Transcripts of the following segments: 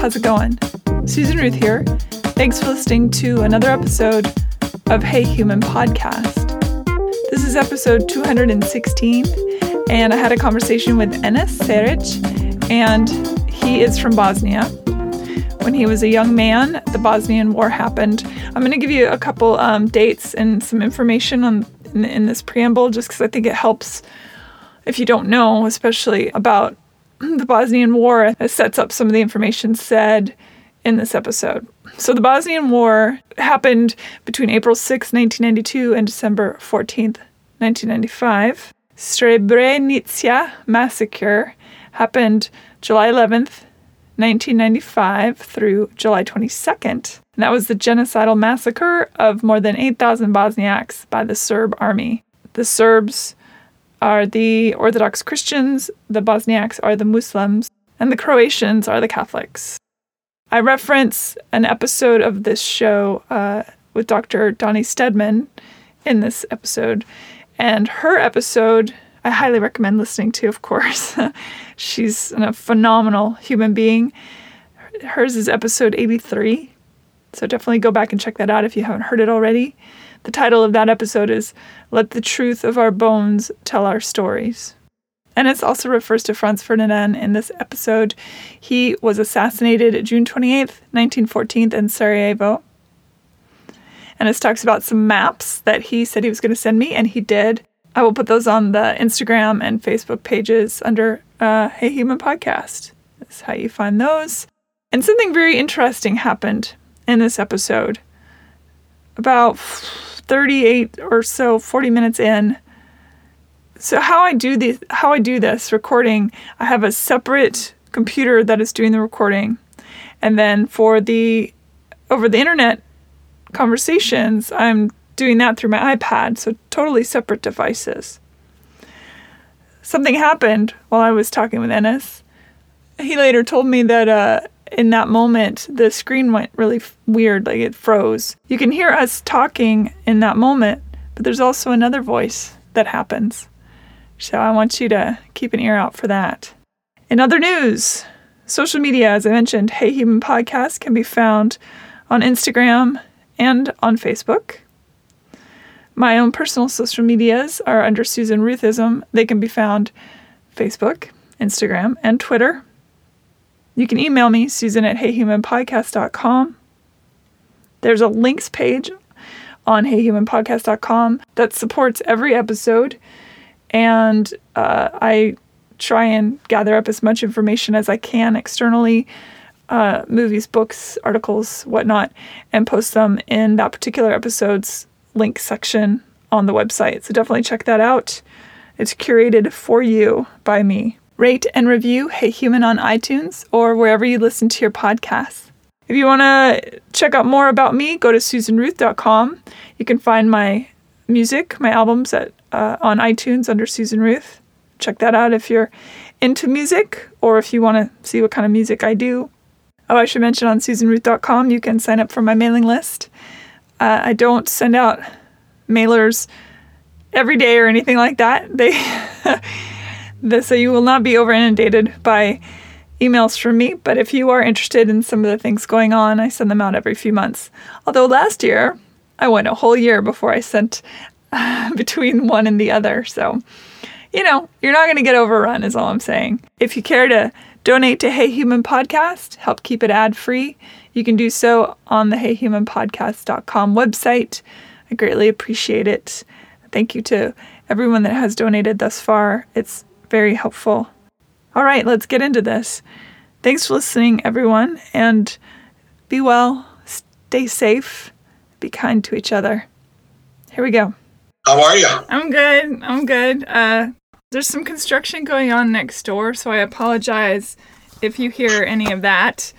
How's it going? Susan Ruth here. Thanks for listening to another episode of Hey Human Podcast. This is episode 216, and I had a conversation with Enes Seric, and he is from Bosnia. When he was a young man, the Bosnian War happened. I'm going to give you a couple um, dates and some information on in, in this preamble, just because I think it helps if you don't know, especially about the Bosnian War, sets up some of the information said in this episode. So, the Bosnian War happened between April 6, 1992 and December 14, 1995. Srebrenica massacre happened July 11th, 1995 through July 22nd. And that was the genocidal massacre of more than 8,000 Bosniaks by the Serb army. The Serbs are the Orthodox Christians, the Bosniaks are the Muslims, and the Croatians are the Catholics. I reference an episode of this show uh, with Dr. Dawnie Steadman in this episode, and her episode I highly recommend listening to, of course. She's a phenomenal human being. Hers is episode 83, so definitely go back and check that out if you haven't heard it already. The title of that episode is Let the Truth of Our Bones Tell Our Stories. And it also refers to Franz Ferdinand in this episode. He was assassinated June 28th, 1914, in Sarajevo. And it talks about some maps that he said he was going to send me, and he did. I will put those on the Instagram and Facebook pages under uh, Hey Human Podcast. That's how you find those. And something very interesting happened in this episode. About 38 or so, 40 minutes in. So how I do this, how I do this recording, I have a separate computer that is doing the recording, and then for the over the internet conversations, I'm doing that through my iPad, so totally separate devices. Something happened while I was talking with Enes He later told me that uh, in that moment, the screen went really f- weird, like it froze. You can hear us talking in that moment, but there's also another voice that happens. So I want you to keep an ear out for that. In other news, social media, as I mentioned, Hey Human Podcast can be found on Instagram and on Facebook. My own personal social medias are under Susan Ruthism. They can be found Facebook, Instagram, and Twitter. You can email me, Susan at heyhumanpodcast.com. There's a links page on heyhumanpodcast.com that supports every episode. And uh, I try and gather up as much information as I can externally uh, movies, books, articles, whatnot and post them in that particular episode's link section on the website. So definitely check that out. It's curated for you by me. Rate and review Hey Human on iTunes or wherever you listen to your podcasts. If you want to check out more about me, go to susanruth.com. You can find my music, my albums at uh, on iTunes under Susan Ruth. Check that out if you're into music or if you want to see what kind of music I do. Oh, I should mention on susanruth.com you can sign up for my mailing list. Uh, I don't send out mailers every day or anything like that. They This, so you will not be over inundated by emails from me, but if you are interested in some of the things going on, I send them out every few months. Although last year, I went a whole year before I sent uh, between one and the other. So, you know, you're not going to get overrun, is all I'm saying. If you care to donate to Hey Human Podcast, help keep it ad free, you can do so on the heyhumanpodcast.com website. I greatly appreciate it. Thank you to everyone that has donated thus far. It's very helpful. All right, let's get into this. Thanks for listening, everyone, and be well, stay safe, be kind to each other. Here we go. How are you? I'm good. I'm good. Uh, there's some construction going on next door, so I apologize if you hear any of that.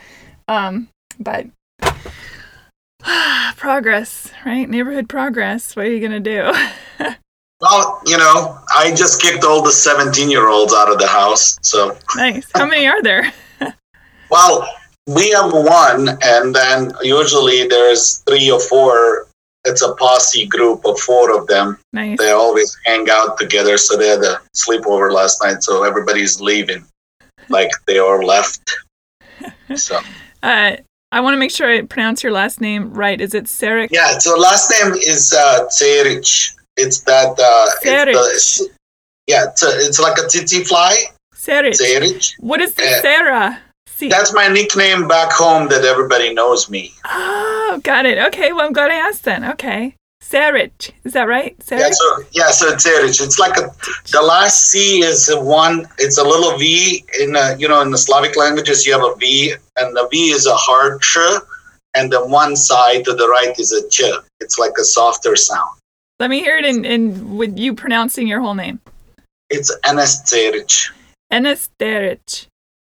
Um, but progress, right? Neighborhood progress. What are you gonna do? Well, you know, I just kicked all the 17 year olds out of the house. So nice. How many are there? well, we have one, and then usually there's three or four. It's a posse group of four of them. Nice. They always hang out together. So they had a sleepover last night. So everybody's leaving, like they all left. So Uh, I want to make sure I pronounce your last name right. Is it Sarek? Yeah, so last name is uh. It's that. Uh. It's the, yeah, it's, a, it's like a tsetse fly. Sarek. Tseric. What is the Uh, Sarah? See. That's my nickname back home that everybody knows me. Oh, got it. Okay, well, I'm glad I asked then. Okay. Sarich. Is that right? Yeah, Sarich? so yeah, so Tseric. It's like a the last C is a one. It's a little V in uh you know in the Slavic languages you have a V and the V is a hard ch, and the one side to the right is a ch. It's like a softer sound. Let me hear it in, in with you pronouncing your whole name. It's Enes Tseric.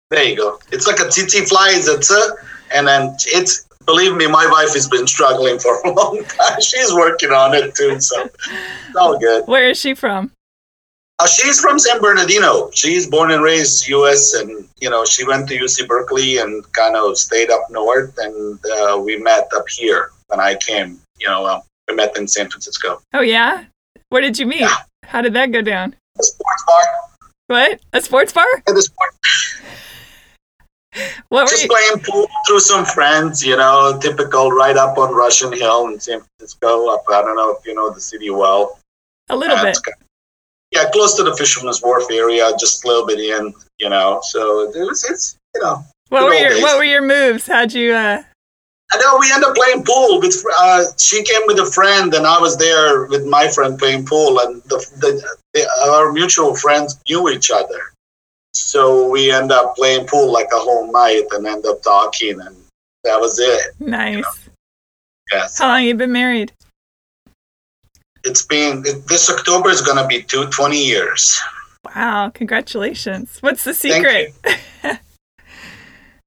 There you go. It's like a tsetse fly is a t, and then it's believe me, my wife has been struggling for a long time. She's working on it too, so it's all good. Where is she from? Uh, she's from San Bernardino. She's born and raised U.S. and you know she went to UC Berkeley and kind of stayed up north, and uh, we met up here when I came. You know, uh, we met in San Francisco. Oh, yeah? Where did you meet? Yeah. How did that go down? A sports bar. What? A sports bar? At the sport, What were just you? playing pool through some friends. You know, typical right up on Russian Hill in San Francisco. Up, I don't know if you know the city well. A little Uh, bit. kind yeah, close to the Fisherman's Wharf area, just a little bit in. You know, so it was. It's you know. What were your days. What were your moves? How'd you? uh I then we end up playing pool with. Uh, she came with a friend, and I was there with my friend playing pool, and the, the, the our mutual friends knew each other, so we end up playing pool like a whole night, and end up talking, and that was it. Nice. Yes, How long you been married? it's been it, this October is gonna be two, 20 years. Wow! Congratulations. What's the Thank secret?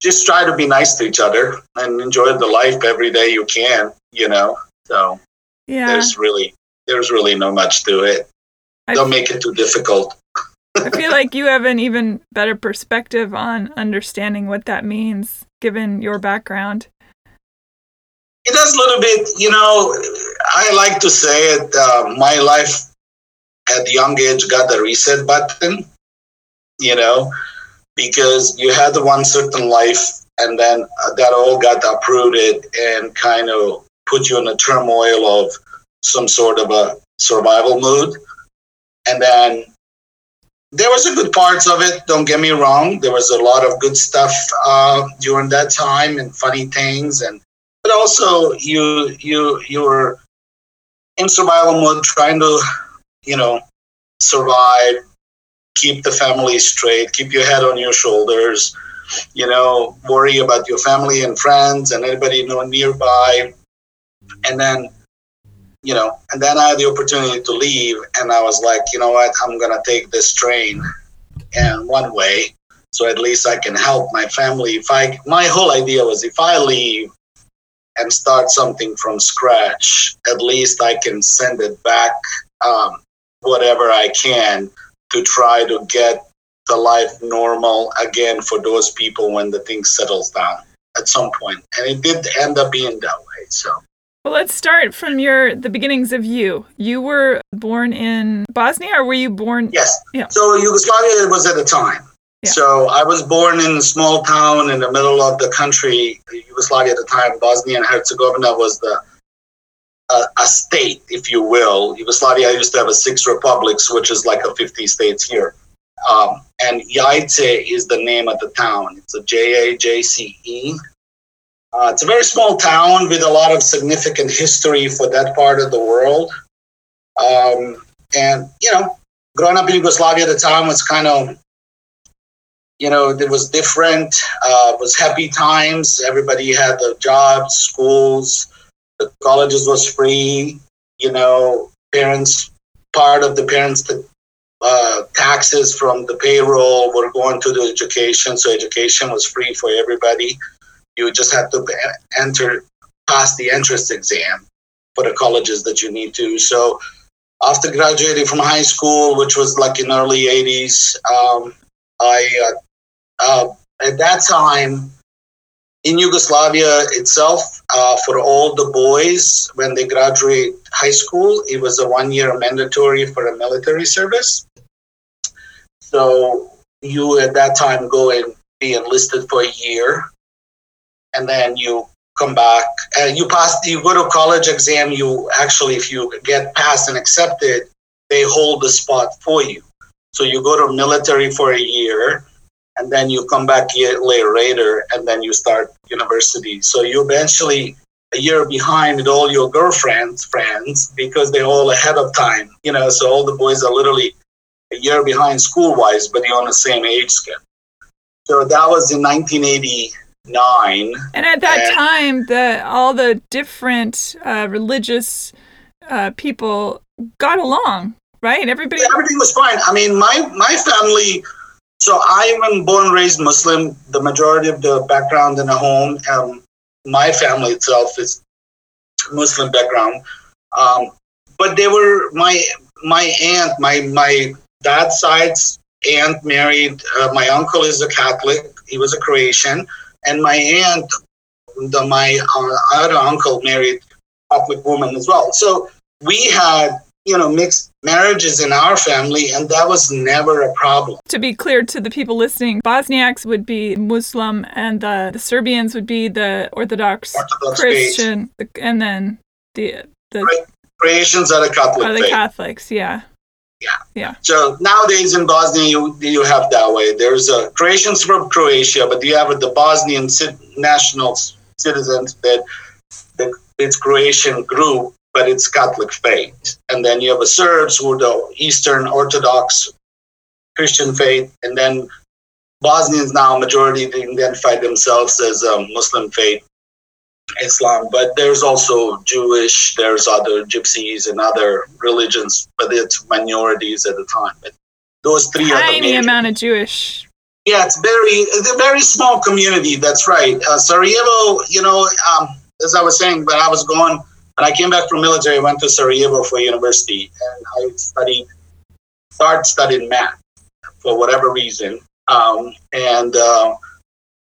Just try to be nice to each other and enjoy the life every day you can. You know, so Yeah. there's really there's really no much to it. I- Don't make it too difficult. I feel like you have an even better perspective on understanding what that means, given your background. It does a little bit, you know. I like to say it. Uh, my life at a young age got the reset button, you know, because you had the one certain life, and then that all got uprooted and kind of put you in a turmoil of some sort of a survival mood, and then there was a good parts of it. Don't get me wrong. There was a lot of good stuff uh, during that time and funny things and but also you you you were in survival mode trying to you know survive keep the family straight keep your head on your shoulders you know worry about your family and friends and anybody you know nearby. And then you know and then i had the opportunity to leave and i was like you know what? I'm gonna take this train and one way so at least i can help my family. If i my whole idea was if i leave and start something from scratch, at least I can send it back um, whatever I can to try to get the life normal again for those people when the thing settles down at some point. And it did end up being that way. So Well, let's start from your the beginnings of you. You were born in Bosnia, or were you born? yes, Yeah. so Yugoslavia was at the time. Yeah. So I was born in a small town in the middle of the country, Yugoslavia at the time. Bosnia and Herzegovina was the uh, a state, if you will. Yugoslavia used to have a six republics, which is like a 50 states here. Um, and Jajce is the name of the town. It's a J A J C E. Uh, it's a very small town with a lot of significant history for that part of the world. Um, and, you know, growing up in Yugoslavia at the time was kind of you know, it was different. Uh, it was happy times. Everybody had the jobs, schools, the colleges was free. You know, parents, part of the parents' uh, taxes from the payroll were going to the education, so education was free for everybody. You just had to enter, pass the entrance exam for the colleges that you need to. So after graduating from high school, which was like in early 80s, um, I uh, uh, at that time in Yugoslavia itself, uh, for all the boys when they graduate high school, it was a one year mandatory for a military service. So you at that time go and be enlisted for a year. and then you come back. And you pass. You go to college exam. You actually, if you get passed and accepted, they hold the spot for you. So you go to military for a year, and then you come back year later, and then you start university. So you're eventually a year behind with all your girlfriends friends because they're all ahead of time you know so all the boys are literally a year behind school wise but they're on the same age scale. So that was in 1989 and at that and, time the all the different uh, religious uh, people got along right? Everybody yeah, everything was fine. I mean my my family so i am born raised muslim the majority of the background in the home um, my family itself is Muslim background. Um, but they were my my aunt, my my dad's side's aunt married. Uh, my uncle is a Catholic. He was a Croatian, and my aunt, the, my uh, other uncle, married Catholic woman as well. So we had you know mixed marriages in our family and that was never a problem. To be clear to the people listening bosniaks would be muslim and the, the serbians would be the orthodox, orthodox christian faith. and then the the croatians are the catholic are the faith. catholics yeah. Yeah. Yeah. So nowadays in bosnia you, you have that way. There's a croatians from croatia but you have the bosnian national citizens that the, it's croatian group but it's Catholic faith. And then you have the Serbs who are the Eastern Orthodox Christian faith, and then Bosnians now majority they identify themselves as a Muslim faith, Islam. But there's also Jewish, there's other Gypsies and other religions, but it's minorities at the time. But those three Tiny are the major. amount of Jewish. Yeah, it's very it's a very small community. That's right. Uh, Sarajevo, you know, um, as I was saying, but I was going when I came back from military, I went to Sarajevo for university and I studied, started studying math for whatever reason. Um, and, uh,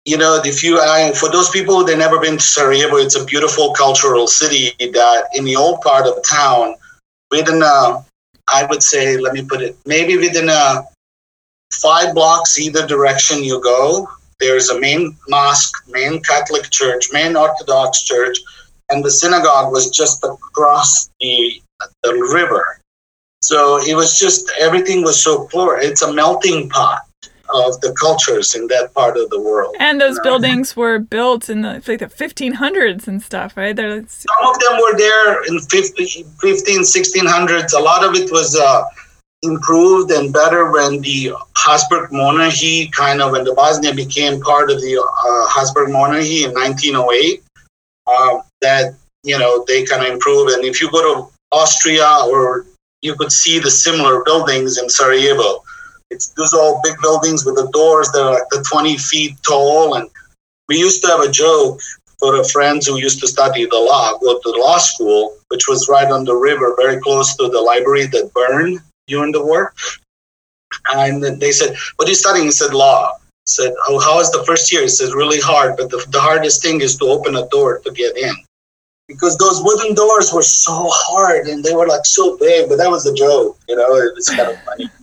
you know, if you, I, for those people that never been to Sarajevo, it's a beautiful cultural city that in the old part of town, within a, I would say, let me put it, maybe within a five blocks either direction you go, there's a main mosque, main Catholic church, main Orthodox church, and the synagogue was just across the, the river. So it was just everything was so poor. It's a melting pot of the cultures in that part of the world. And those buildings were built in the like the 1500s and stuff, right? They're, Some of them were there in 15, 15 1600s. A lot of it was uh, improved and better when the Habsburg monarchy kind of when the Bosnia became part of the uh, Habsburg monarchy in 1908 uh, that you know they kind of improve. And if you go to Austria, or you could see the similar buildings in Sarajevo. It's those all big buildings with the doors that are like the 20 feet tall. And we used to have a joke for the friends who used to study the law, go to law school, which was right on the river, very close to the library that burned during the war. And they said, What are you studying? He said, Law said, "Oh, how is the first year?" He said, "Really hard, but the, the hardest thing is to open a door to get in." Because those wooden doors were so hard and they were like so big, but that was a joke, you know. It was kind of funny.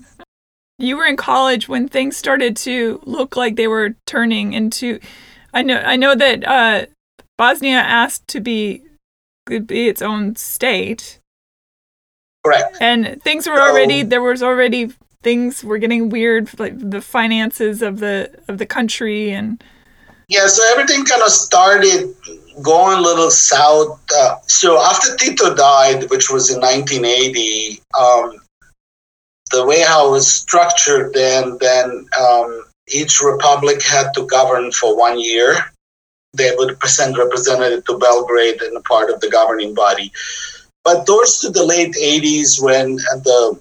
You were in college when things started to look like they were turning into. I know. I know that uh, Bosnia asked to be could be its own state. Correct. And things were already there was already things were getting weird, like the finances of the of the country and. Yeah, so everything kind of started going a little south. Uh, so after Tito died, which was in 1980, um, the way how it was structured then, then um, each republic had to govern for one year. They would send representative to Belgrade and a part of the governing body. But towards to the late 80s, when the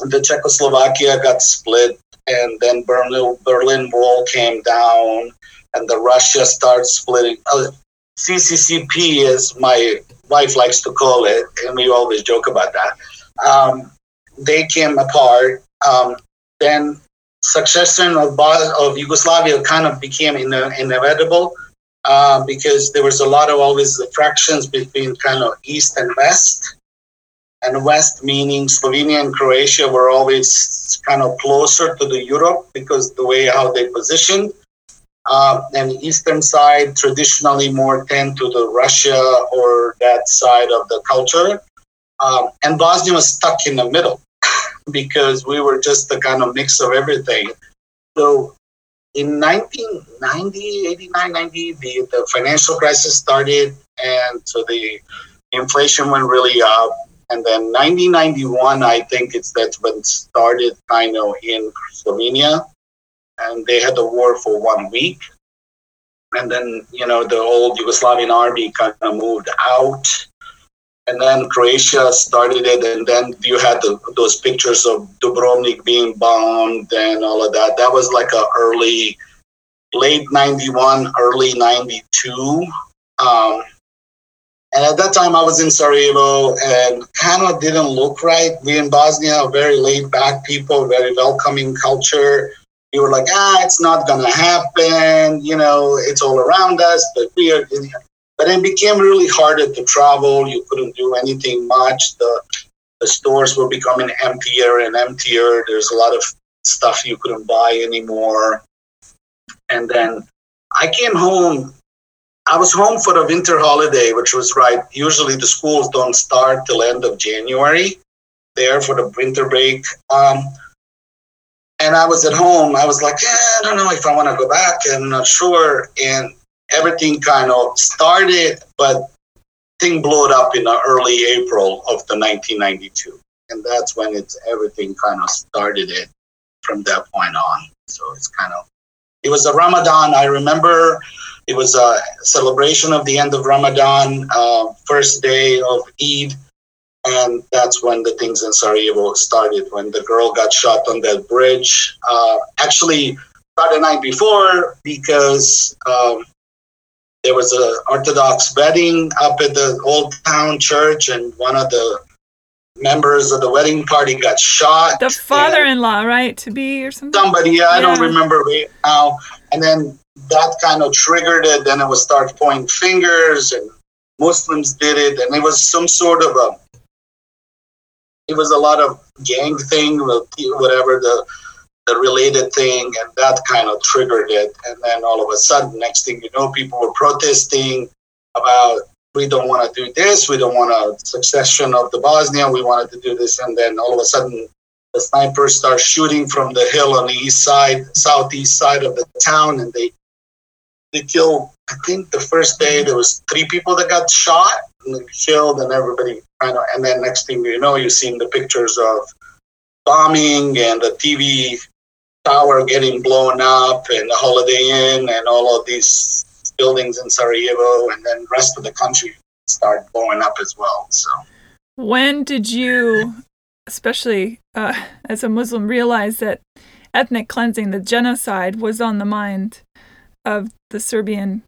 the Czechoslovakia got split, and then Berlin, Berlin Wall came down, and the Russia starts splitting. Uh, CCCP, as my wife likes to call it, and we always joke about that. Um, they came apart. Um, then succession of, of Yugoslavia kind of became in, inevitable uh, because there was a lot of always the fractions between kind of east and west and west meaning Slovenia and Croatia were always kind of closer to the Europe because the way how they positioned. Uh, and the eastern side traditionally more tend to the Russia or that side of the culture. Um, and Bosnia was stuck in the middle because we were just the kind of mix of everything. So in 1990, 89, 90, the, the financial crisis started, and so the inflation went really up. And then 1991, I think it's that's when started kind of in Slovenia and they had the war for one week. And then, you know, the old Yugoslavian army kind of moved out. And then Croatia started it. And then you had the, those pictures of Dubrovnik being bombed and all of that. That was like a early, late 91, early 92. Um, and at that time, I was in Sarajevo and kind of didn't look right. We in Bosnia, are very laid back people, very welcoming culture we were like, ah, it's not gonna happen. You know, it's all around us, but we are. But it became really harder to travel. You couldn't do anything much. The the stores were becoming emptier and emptier. There's a lot of stuff you couldn't buy anymore. And then I came home. I was home for the winter holiday, which was right. Usually the schools don't start till end of January. There for the winter break. Um, and I was at home. I was like, yeah, I don't know if I want to go back. I'm not sure. And everything kind of started, but thing blew up in early April of the 1992, and that's when it's everything kind of started it from that point on. So it's kind of it was a Ramadan. I remember it was a celebration of the end of Ramadan, uh, first day of Eid and that's when the things in Sarajevo started. When the girl got shot on that bridge, uh, actually, about the night before, because um, there was an Orthodox wedding up at the old town church, and one of the members of the wedding party got shot. The father-in-law, right, to be or something. Somebody, yeah, I don't remember right now. And then that kind of triggered it. Then it was start pointing fingers, and Muslims did it, and it was some sort of a it was a lot of gang thing, whatever the the related thing, and that kind of triggered it. And then all of a sudden, next thing you know, people were protesting about we don't want to do this, we don't want a succession of the Bosnia, we wanted to do this, and then all of a sudden, the snipers start shooting from the hill on the east side, southeast side of the town, and they they kill. I think the first day there was three people that got shot killed, and everybody kind of. And then next thing you know, you're seeing the pictures of bombing and the TV tower getting blown up, and the Holiday Inn, and all of these buildings in Sarajevo, and then rest of the country start blowing up as well. So, when did you, especially uh, as a Muslim, realize that ethnic cleansing, the genocide, was on the mind of the Serbian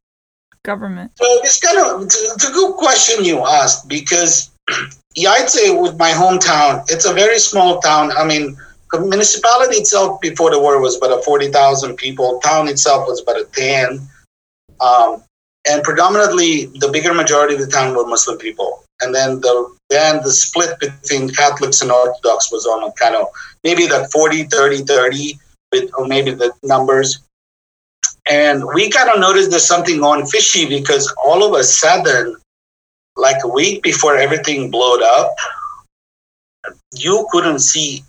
government? So it's kind of it's a good question you asked because Jajce with my hometown, it's a very small town. I mean, the municipality itself before the war was about a 40,000 people. Town itself was about a 10. Um, and predominantly the bigger majority of the town were Muslim people. And then the then the split between Catholics and Orthodox was on a kind of maybe that 40, 30, 30, with, or maybe the numbers. And we kind of noticed there's something going fishy because all of a sudden, like a week before everything blowed up, you couldn't see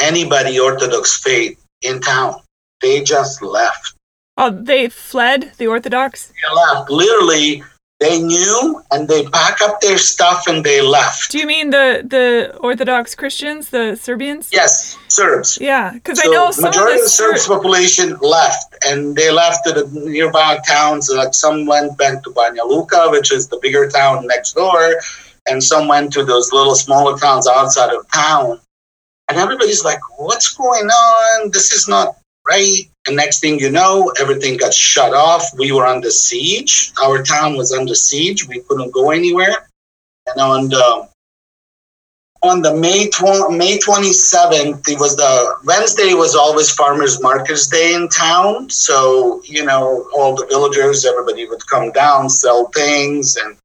anybody Orthodox faith in town. They just left. Oh, they fled the Orthodox? They left. Literally, they knew and they pack up their stuff and they left. Do you mean the the Orthodox Christians, the Serbians? Yes, Serbs. Yeah, because so I know some majority of the, Serbs Ser- population left, and they left to the nearby towns. Like some went back to Banja Luka, which is the bigger town next door, and some went to those little smaller towns outside of town. And everybody's like, "What's going on? This is not right." And next thing you know, everything got shut off. We were under siege. Our town was under siege. We couldn't go anywhere. And on the on the May May 27th, it was the Wednesday was always farmers markets day in town. So, you know, all the villagers, everybody would come down, sell things. And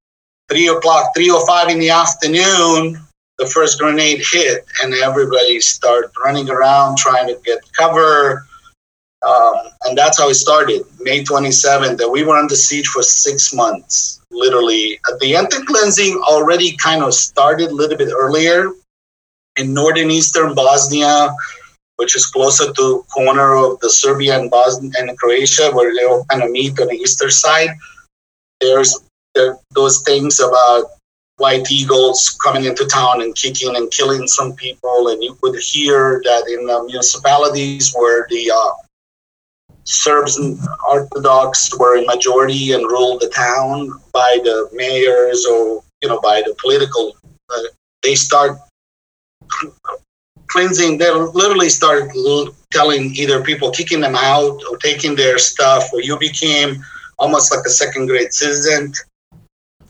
three o'clock, three or five in the afternoon, the first grenade hit and everybody started running around trying to get cover Um, and that's how it started, May 27th. And we were under siege for six months, literally. The ethnic cleansing already kind of started a little bit earlier in northern eastern Bosnia, which is closer to corner of the Serbia and Bosnia and Croatia, where they all kind of meet on the eastern side. There's there, those things about white eagles coming into town and kicking and killing some people, and you could hear that in the municipalities where the uh, Serbs and Orthodox were in majority and ruled the town by the mayors or you know by the political. Uh, they start cleansing. They literally start telling either people kicking them out or taking their stuff, or you became almost like a second grade citizen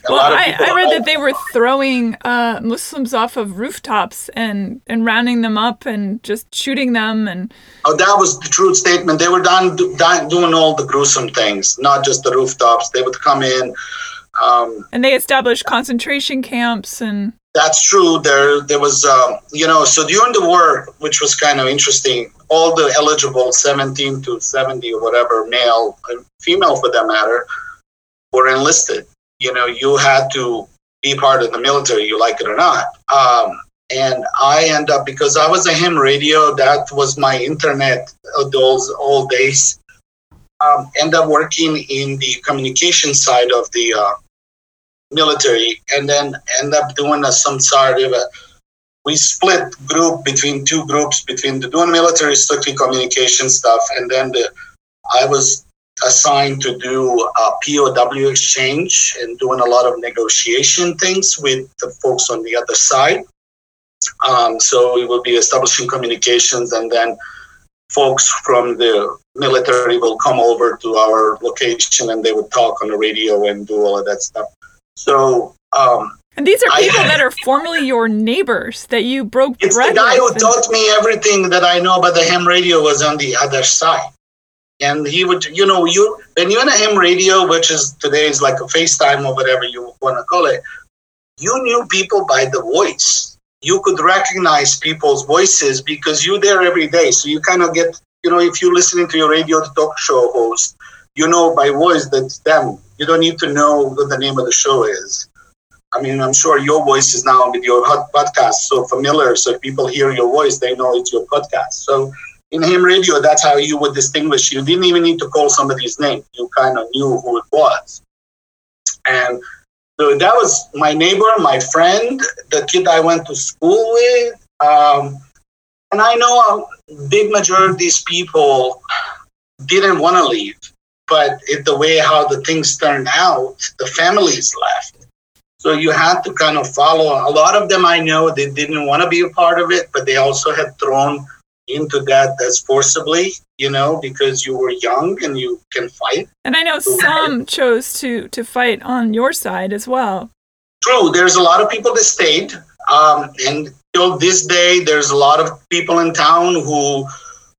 well, I, I read that they were throwing uh, Muslims off of rooftops and, and rounding them up and just shooting them and. Oh, that was the true statement. They were done, done doing all the gruesome things, not just the rooftops. They would come in. Um, and they established concentration camps and. That's true. There, there was, um, you know, so during the war, which was kind of interesting, all the eligible 17 to 70 or whatever, male female for that matter, were enlisted you know, you had to be part of the military, you like it or not. Um, and I end up because I was a ham radio. That was my internet those old days. Um, end up working in the communication side of the uh, military, and then end up doing a, some sort of a. We split group between two groups between the doing military strictly communication stuff, and then the I was assigned to do a POW exchange and doing a lot of negotiation things with the folks on the other side. Um, so we will be establishing communications, and then folks from the military will come over to our location and they would talk on the radio and do all of that stuff. So, um, and these are people I, that are formerly your neighbors that you broke it's bread the guy who and... taught me everything that I know about the ham radio was on the other side and he would you know you when you're on a ham radio which is today is like a facetime or whatever you want to call it you knew people by the voice you could recognize people's voices because you're there every day so you kind of get you know if you're listening to your radio talk show host you know by voice that's them you don't need to know what the name of the show is I mean, I'm sure your voice is now with your podcast so familiar. So people hear your voice, they know it's your podcast. So in ham radio, that's how you would distinguish. You didn't even need to call somebody's name. You kind of knew who it was. And so that was my neighbor, my friend, the kid I went to school with. Um, and I know a big majority of these people didn't want to leave, but it, the way how the things turned out, the families left. So you had to kind of follow. A lot of them I know they didn't want to be a part of it, but they also had thrown into that as forcibly, you know, because you were young and you can fight. And I know some chose to to fight on your side as well. True. There's a lot of people that stayed, um, and till this day, there's a lot of people in town who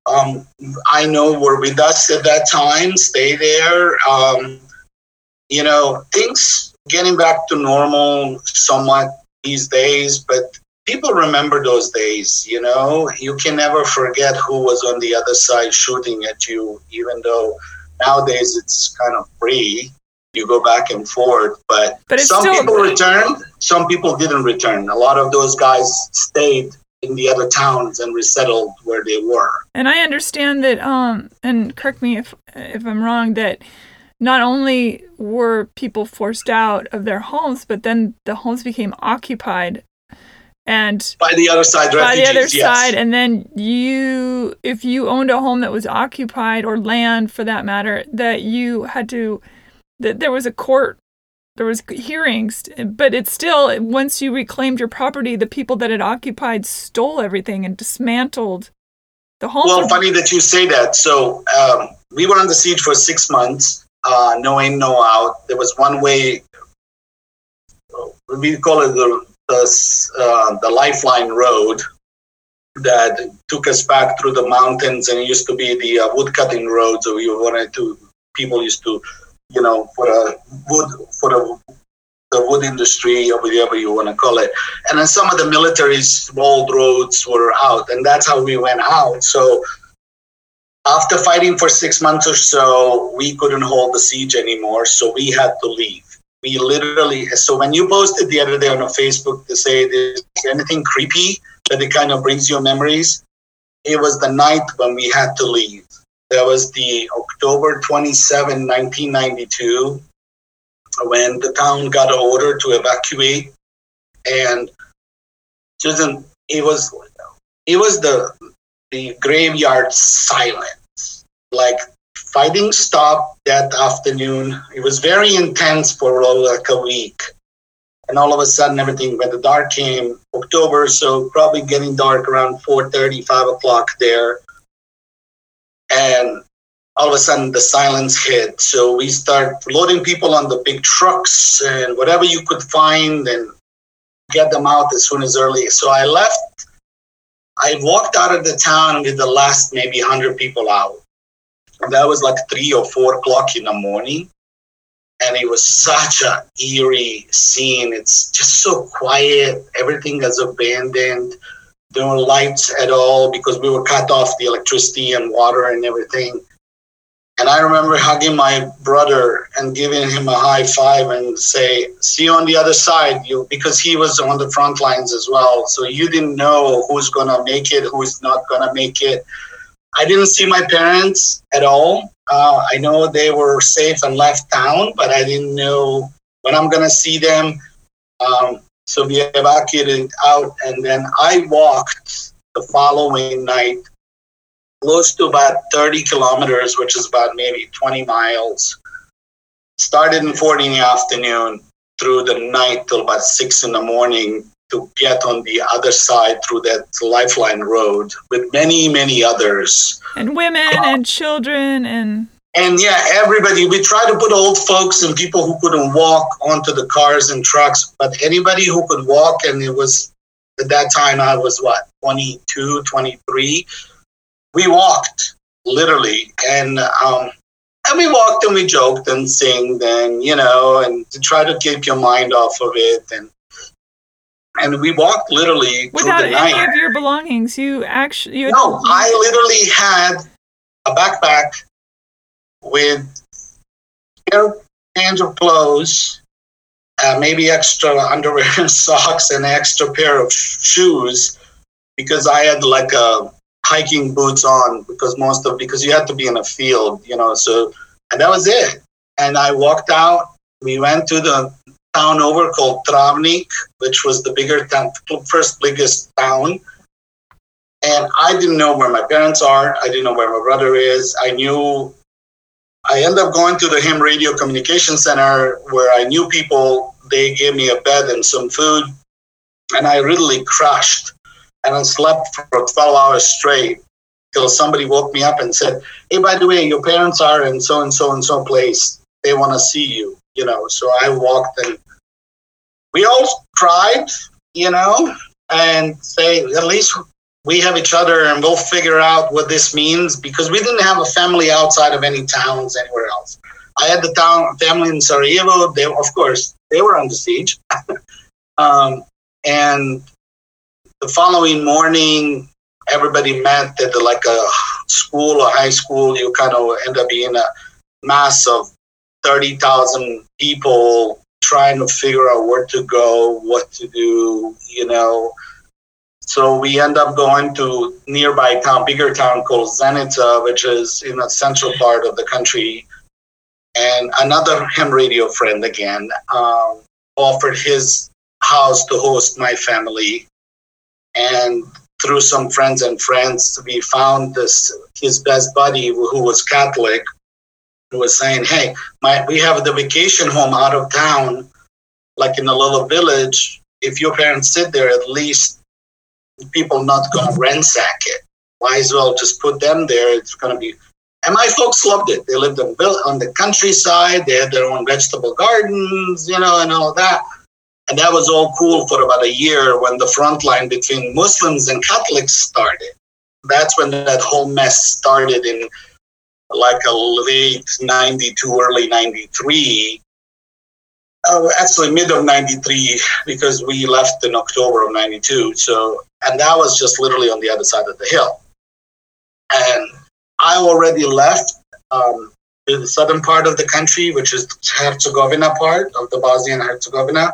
um, I know were with us at that time, stay there. Um, you know, things getting back to normal somewhat these days, but people remember those days you know? You can never forget who was on the other side shooting at you even though nowadays it's kind of free. You go back and forth but, but some people returned some people didn't return. A lot of those guys stayed in the other towns and resettled where they were. And i understand that um and correct me if if i'm wrong that not only were people forced out of their homes but then the homes became occupied and by the other side by the other yes. side and then you if you owned a home that was occupied or land for that matter that you had to that there was a court there was hearings but it's still once you reclaimed your property the people that had occupied stole everything and dismantled the home. Well funny that you say that. So um, we were on the siege for six months uh, no in no out. There was one way we call it the the, uh, the Lifeline Road that took us back through the mountains and used to be the uh, wood cutting road. So we wanted to, people used to, you know, for a wood, for the, the wood industry or whatever you want to call it. And then some of the military's old roads were out and that's how we went out. So after fighting for six months or so, we couldn't hold the siege anymore, so we had to leave. Literally, so when you posted the other day on Facebook to say there's anything creepy that it kind of brings your memories, it was the night when we had to leave. That was the October 27, 1992, when the town got an order to evacuate. And Susan, it was it was the the graveyard silence. Like fighting stopped that afternoon. It was very intense for like a week. And all of a sudden everything when the dark came, October, so probably getting dark around 4:30, 5 o'clock there. And all of a sudden the silence hit. So we start loading people on the big trucks and whatever you could find and get them out as soon as early. So I left I walked out of the town with the last maybe 100 people out. That was like three or four o'clock in the morning. And it was such an eerie scene. It's just so quiet. Everything is abandoned. No lights at all because we were cut off the electricity and water and everything. And I remember hugging my brother and giving him a high five and say, "See you on the other side." You because he was on the front lines as well. So you didn't know who's gonna make it, who's not gonna make it. I didn't see my parents at all. Uh, I know they were safe and left town, but I didn't know when I'm gonna see them. Um, so we evacuated out, and then I walked the following night close to about 30 kilometers, which is about maybe 20 miles. Started in 4 in the afternoon through the night till about 6 in the morning to get on the other side through that lifeline road with many, many others. And women uh, and children and and yeah, everybody. We try to put old folks and people who couldn't walk onto the cars and trucks, but anybody who could walk, and it was at that time I was what 22, 23 we walked literally, and um, and we walked and we joked and sing and you know and to try to keep your mind off of it and and we walked literally without any night. of your belongings. You actually you no, I literally had a backpack with pair hands of clothes, uh, maybe extra underwear and socks, and extra pair of shoes because I had like a hiking boots on because most of because you had to be in a field, you know. So and that was it. And I walked out. We went to the town over called Travnik, which was the bigger town, first biggest town. And I didn't know where my parents are. I didn't know where my brother is. I knew. I ended up going to the Ham Radio Communication Center where I knew people. They gave me a bed and some food, and I really crashed and I slept for 12 hours straight till somebody woke me up and said, Hey, by the way, your parents are in so and so and so place. They want to see you, you know. So I walked and we all tried, you know, and say, at least we have each other and we'll figure out what this means because we didn't have a family outside of any towns anywhere else. I had the town family in Sarajevo. They, of course, they were under siege. um, and the following morning, everybody met at like a school or high school. You kind of end up being a mass of 30,000 people trying to figure out where to go, what to do, you know. So we end up going to nearby town, bigger town called Zenica, which is in the central part of the country. And another ham radio friend again um, offered his house to host my family and through some friends and friends, we found this his best buddy who was Catholic, who was saying, "Hey, my we have the vacation home out of town, like in a little village. If your parents sit there, at least people not gonna ransack it. Might as well just put them there. It's gonna be." And my folks loved it. They lived on the countryside. They had their own vegetable gardens, you know, and all that. And that was all cool for about a year when the front line between Muslims and Catholics started. That's when that whole mess started in like a late 92, early 93. Uh, actually, mid of 93, because we left in October of 92. So, and that was just literally on the other side of the hill. And I already left um, the southern part of the country, which is Herzegovina part of the Bosnia and Herzegovina,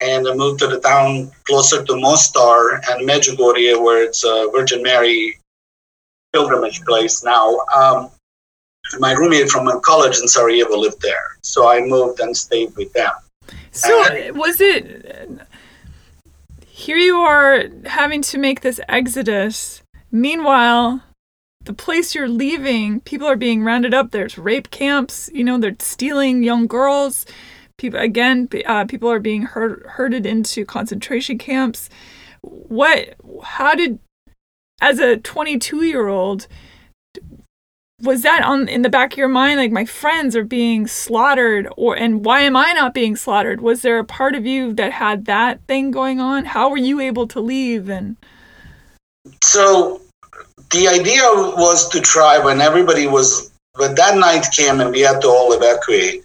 and I moved to the town closer to Mostar and Medjugorje, where it's a Virgin Mary pilgrimage place now. Um, my roommate from college in Sarajevo lived there, so I moved and stayed with them. So was it? Here you are having to make this exodus. Meanwhile, the place you're leaving, people are being rounded up. There's rape camps. You know, they're stealing young girls. People again, uh, people are being herd, herded into concentration camps. What? How did, as a 22 year old, was that on in the back of your mind like my friends are being slaughtered or and why am i not being slaughtered? Was there a part of you that had that thing going on? How were you able to leave and so the idea was to try when everybody was when that night came and we had to all evacuate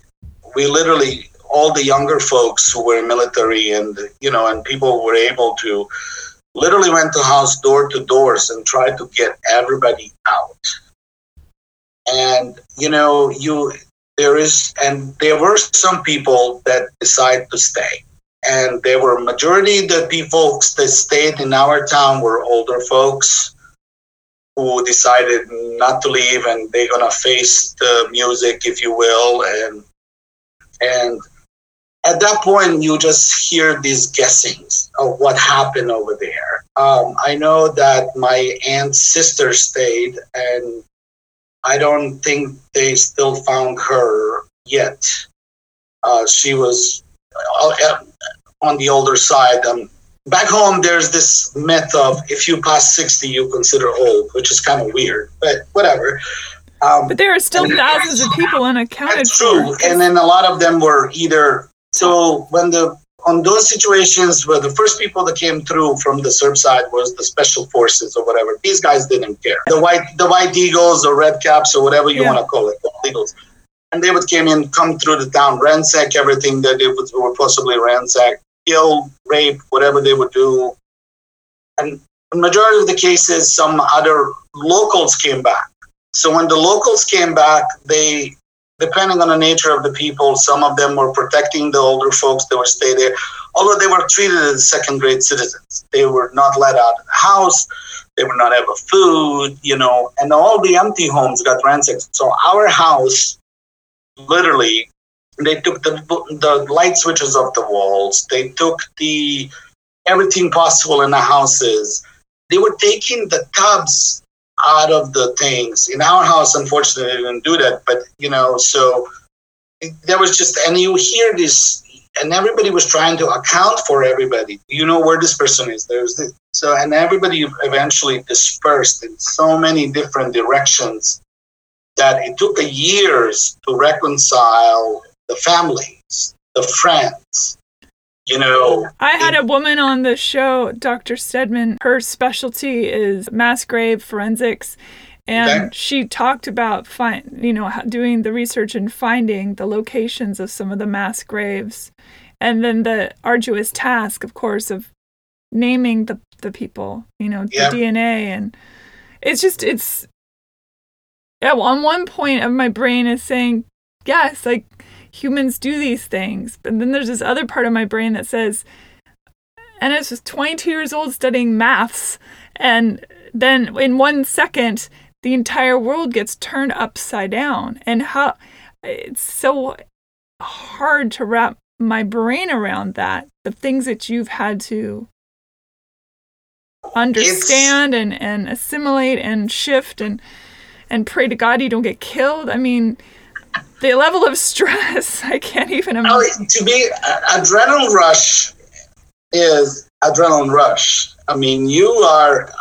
we literally all the younger folks who were military and you know and people were able to literally went to house door to doors and tried to get everybody out. And you know you there is and there were some people that decided to stay. And there were majority the people that stayed in our town were older folks who decided not to leave and they're gonna face the music if you will and and at that point you just hear these guessings of what happened over there um, i know that my aunt's sister stayed and I don't think they still found her yet. Uh, she was uh, on the older side. Um, back home, there's this myth of if you pass 60, you consider old, which is kind of weird, but whatever. Um, but there are still thousands of people unaccounted that's true. And then a lot of them were either. So when the on those situations where the first people that came through from the Serb side was the special forces or whatever. These guys didn't care. The white the white eagles or red caps or whatever you yeah. want to call it, eagles. And they would came in, come through the town, ransack everything that they would, were possibly ransack, kill, rape, whatever they would do. And in majority of the cases, some other locals came back. So when the locals came back, they depending on the nature of the people, some of them were protecting the older folks that would stay there, although they were treated as second grade citizens. They were not let out of the house, they would not have a food, you know, and all the empty homes got ransacked. So our house, literally, they took the, the light switches off the walls, they took the everything possible in the houses. They were taking the tubs out of the things. In our house, unfortunately, they didn't do that. But you know, so there was just, and you hear this, and everybody was trying to account for everybody. You know where this person is. There's this. So, and everybody eventually dispersed in so many different directions that it took years to reconcile the families, the friends, you know i had a woman on the show dr steadman. Her specialty is mass grave forensics. And okay. she talked about find you know doing the research and finding the locations of some of the mass graves. And then the arduous task of course of naming the the people you know the dna and it's just it's yeah on one point of my brain is saying yes like humans do these things. But then there's this other part of my brain that says, and it's just 22 years old studying maths. And then in one second, the entire world gets turned upside down. And how it's so hard to wrap my brain around that. The things that you've had to understand and, and assimilate and shift and and pray to God you don't get killed. I mean, the level of stress, I can't even imagine. Oh, to be uh, adrenaline rush is adrenaline rush. I mean, you are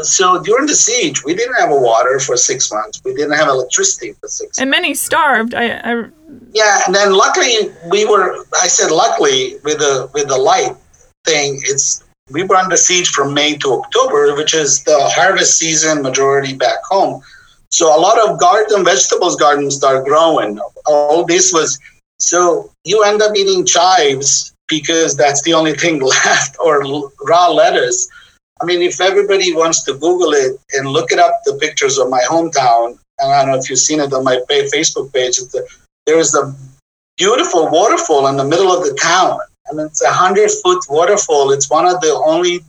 so during the siege, we didn't have water for six months. We didn't have electricity for six. And months. many starved. I, I, yeah, and then luckily we were. I said luckily with the with the light thing. It's we were under siege from May to October, which is the harvest season majority back home. So a lot of garden vegetables gardens start growing. All this was so you end up eating chives because that's the only thing left, or raw lettuce. I mean, if everybody wants to Google it and look it up, the pictures of my hometown, and I don't know if you've seen it on my Facebook page, there's a beautiful waterfall in the middle of the town. Mean, it's a hundred foot waterfall. It's one of the only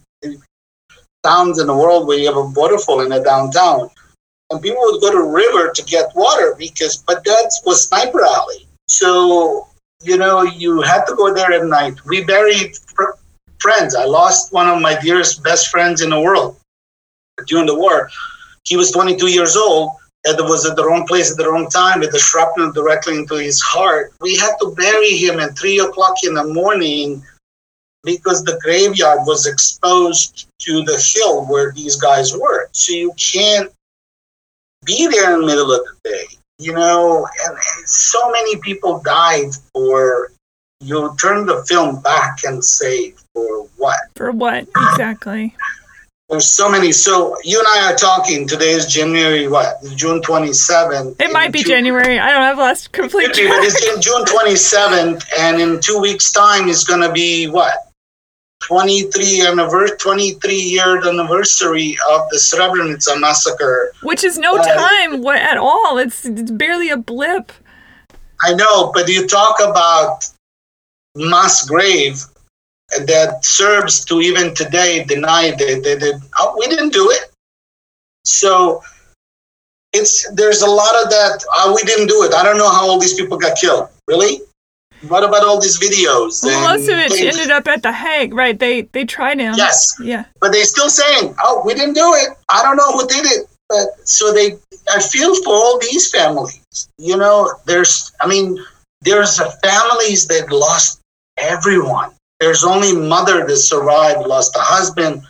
towns in the world where you have a waterfall in a downtown. And people would go to river to get water because, but that was Sniper Alley. So, you know, you had to go there at night. We buried fr- friends. I lost one of my dearest best friends in the world during the war. He was 22 years old and was at the wrong place at the wrong time with the shrapnel directly into his heart. We had to bury him at three o'clock in the morning because the graveyard was exposed to the hill where these guys were. So you can't be there in the middle of the day, you know, and, and so many people died for you turn the film back and say for what? For what exactly? There's so many. So you and I are talking. Today is January what? June 27th. It might be two, January. I don't. I've lost complete. But it's in June 27th, and in two weeks' time, it's going to be what? 23 anniversary, 23 year anniversary of the Srebrenica massacre. Which is no uh, time at all. It's, it's barely a blip. I know, but you talk about mass grave that Serbs to even today deny that they did. Oh, we didn't do it. So it's there's a lot of that. Oh, we didn't do it. I don't know how all these people got killed. Really? What about all these videos? Well, most of it ended up at the Hague, right? They they tried him. Yes. Yeah. But they're still saying, "Oh, we didn't do it. I don't know who did it." But so they, I feel for all these families. You know, there's, I mean, there's families that lost everyone. There's only mother that survived, lost a husband,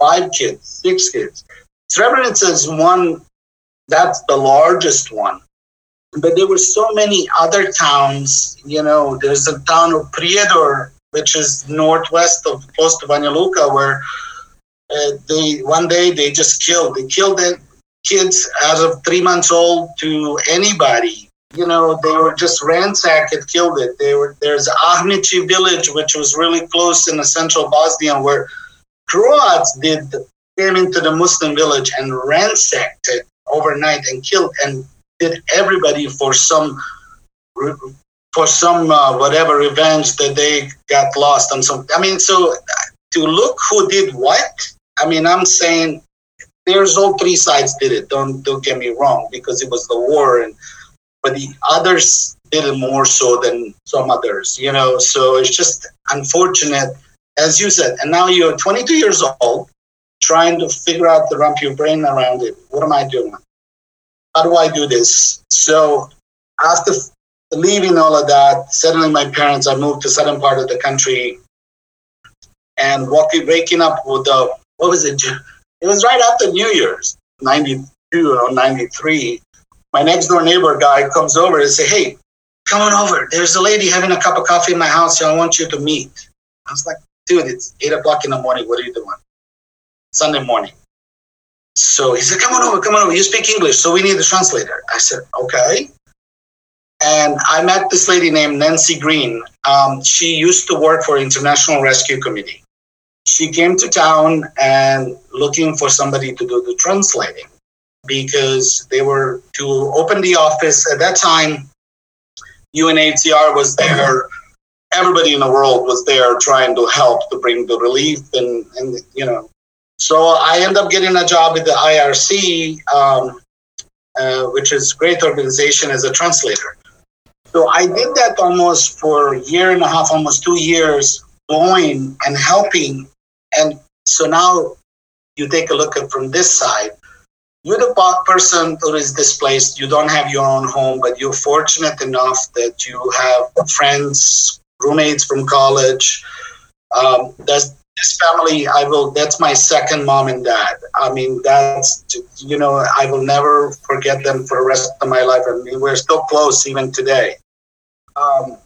five kids, six kids. Srebrenica is one. That's the largest one but there were so many other towns. You know, there's a town of Prijedor, which is northwest of close to Banja Luka, where uh, they one day they just killed. They killed the kids out of three months old to anybody. You know, they were just ransacked and killed it. They were there's Ahmići village, which was really close in the central Bosnia, where Croats did came into the Muslim village and ransacked it overnight and killed and did everybody for some for some uh, whatever revenge that they got lost on some. I mean, so to look who did what. I mean, I'm saying there's all three sides did it. Don't don't get me wrong because it was the war and but the others did it more so than some others. You know, so it's just unfortunate, as you said. And now you're 22 years old, trying to figure out the wrap your brain around it. What am I doing? How do I do this? So after leaving all of that, settling my parents, I moved to southern part of the country and walking, waking up with the, what was it? It was right after New Year's, 92 or 93. My next door neighbor guy comes over and say, hey, come on over. There's a lady having a cup of coffee in my house. So I want you to meet. I was like, dude, it's eight o'clock in the morning. What are you doing? Sunday morning. So he said, Come on over, come on over. You speak English, so we need a translator. I said, Okay. And I met this lady named Nancy Green. Um, she used to work for International Rescue Committee. She came to town and looking for somebody to do the translating because they were to open the office. At that time, UNHCR was there. Everybody in the world was there trying to help to bring the relief and, and you know, so I end up getting a job with the IRC, um, uh, which is great organization as a translator. So I did that almost for a year and a half, almost two years, going and helping. And so now you take a look at from this side. You're the person who is displaced. You don't have your own home, but you're fortunate enough that you have friends, roommates from college. Um, that's this family i will that's my second mom and dad. I mean that's you know i will never forget them for the rest of my life. I mean, we're still close even today. Um,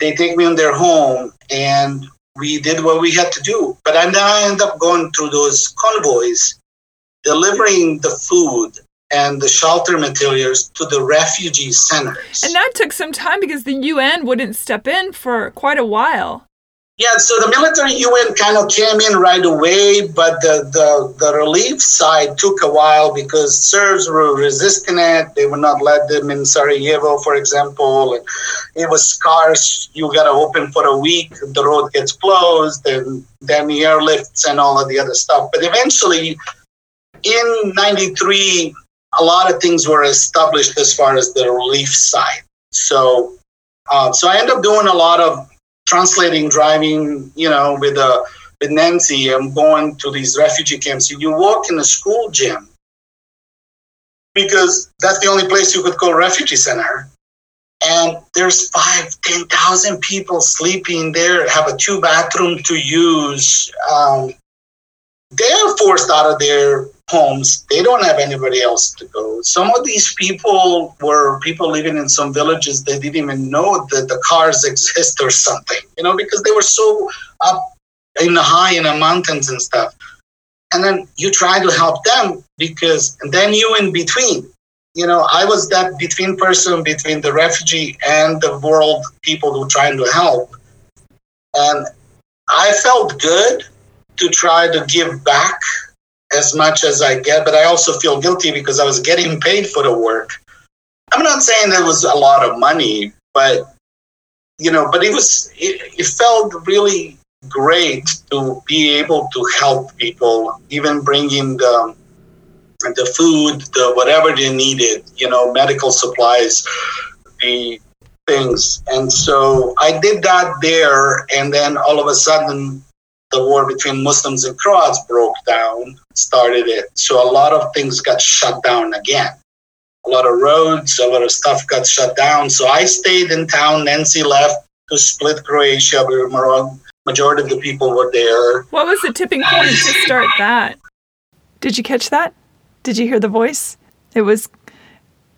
they take me in their home and we did what we had to do. But then i end up going through those convoys delivering the food and the shelter materials to the refugee centers. And that took some time because the un wouldn't step in for quite a while Yeah, so the military UN kind of came in right away, but the, the, the relief side took a while because Serbs were resisting it. They would not let them in Sarajevo, for example. It was scarce. You got to open for a week, the road gets closed, and then the airlifts and all of the other stuff. But eventually, in 93, a lot of things were established as far as the relief side. So, uh, so I ended up doing a lot of translating, driving, you know, with uh, with Nancy. I'm going to these refugee camps. You walk in a school gym because that's the only place you could call refugee center. And there's five, five, ten thousand people sleeping there. Have a two bathroom to use. Um, they're forced out of their homes. They don't have anybody else to go. Some of these people were people living in some villages. They didn't even know that the cars exist or something, you know, because they were so up in the high in the mountains and stuff. And then you try to help them because, and then you in between. You know, I was that between person between the refugee and the world people who trying to help. And I felt good to try to give back as much as I get, but I also feel guilty because I was getting paid for the work. I'm not saying there was a lot of money, but you know, but it was it, it felt really great to be able to help people, even bringing the the food, the whatever they needed, you know, medical supplies, the things. And so I did that there, and then all of a sudden the war between Muslims and Croats broke down, started it. So a lot of things got shut down again. A lot of roads, a lot of stuff got shut down. So I stayed in town. Nancy left to split Croatia. We were majority of the people were there. What was the tipping point to start that? Did you catch that? Did you hear the voice? It was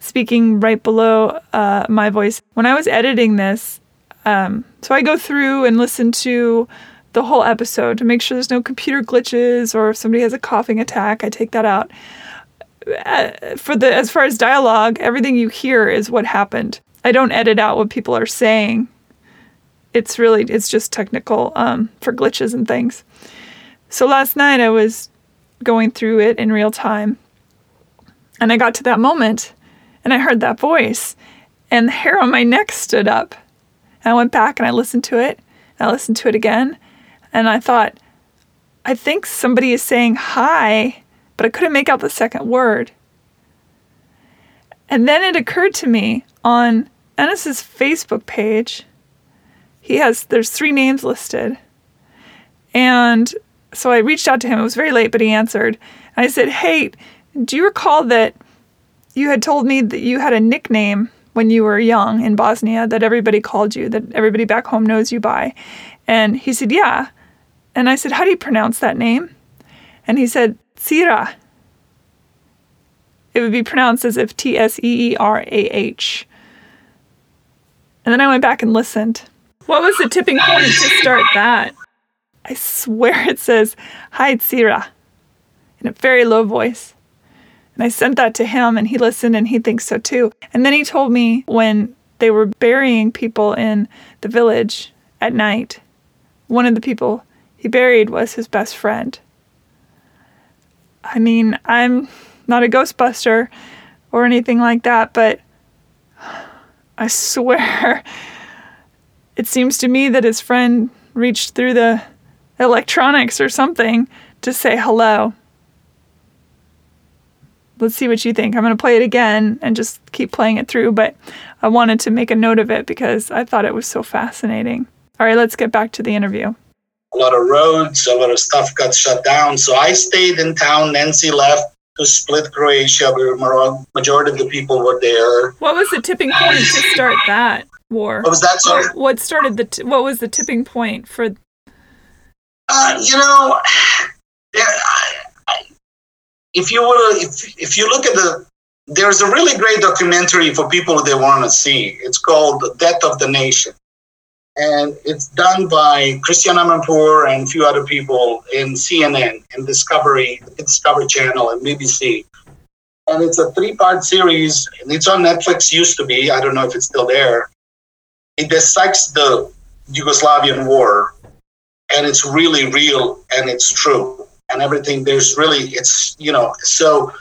speaking right below uh, my voice. When I was editing this, um, so I go through and listen to the whole episode to make sure there's no computer glitches or if somebody has a coughing attack, I take that out. Uh, for the as far as dialogue, everything you hear is what happened. I don't edit out what people are saying. It's really it's just technical um, for glitches and things. So last night I was going through it in real time, and I got to that moment, and I heard that voice, and the hair on my neck stood up. And I went back and I listened to it. I listened to it again, and I thought, I think somebody is saying hi, but I couldn't make out the second word. And then it occurred to me on Enes's Facebook page, he has, there's three names listed. And so I reached out to him. It was very late, but he answered. And I said, Hey, do you recall that you had told me that you had a nickname when you were young in Bosnia that everybody called you, that everybody back home knows you by? And he said, Yeah. And I said, How do you pronounce that name? And he said, Sira. It would be pronounced as if T S E E R A H. And then I went back and listened. What was the tipping point to start that? I swear it says, Hi, Sira, in a very low voice. And I sent that to him, and he listened, and he thinks so too. And then he told me when they were burying people in the village at night, one of the people he buried was his best friend. I mean, I'm not a Ghostbuster or anything like that, but I swear it seems to me that his friend reached through the electronics or something to say hello. Let's see what you think. I'm going to play it again and just keep playing it through, but I wanted to make a note of it because I thought it was so fascinating. All right, let's get back to the interview a lot of roads, a lot of stuff got shut down. So I stayed in town. Nancy left to split Croatia. were majority of the people were there. What was the tipping point to start that war? What was that? Sorry. What started the? T- what was the tipping point for? Uh, you know, if you were, if if you look at the, there's a really great documentary for people that want to see. It's called "The Death of the Nation." And it's done by Christiane Amanpour and a few other people in CNN and Discovery, the Discovery Channel and BBC. And it's a three-part series, and it's on Netflix. Used to be, I don't know if it's still there. It dissects the Yugoslavian war and it's really real and it's true and everything. There's really it's you know so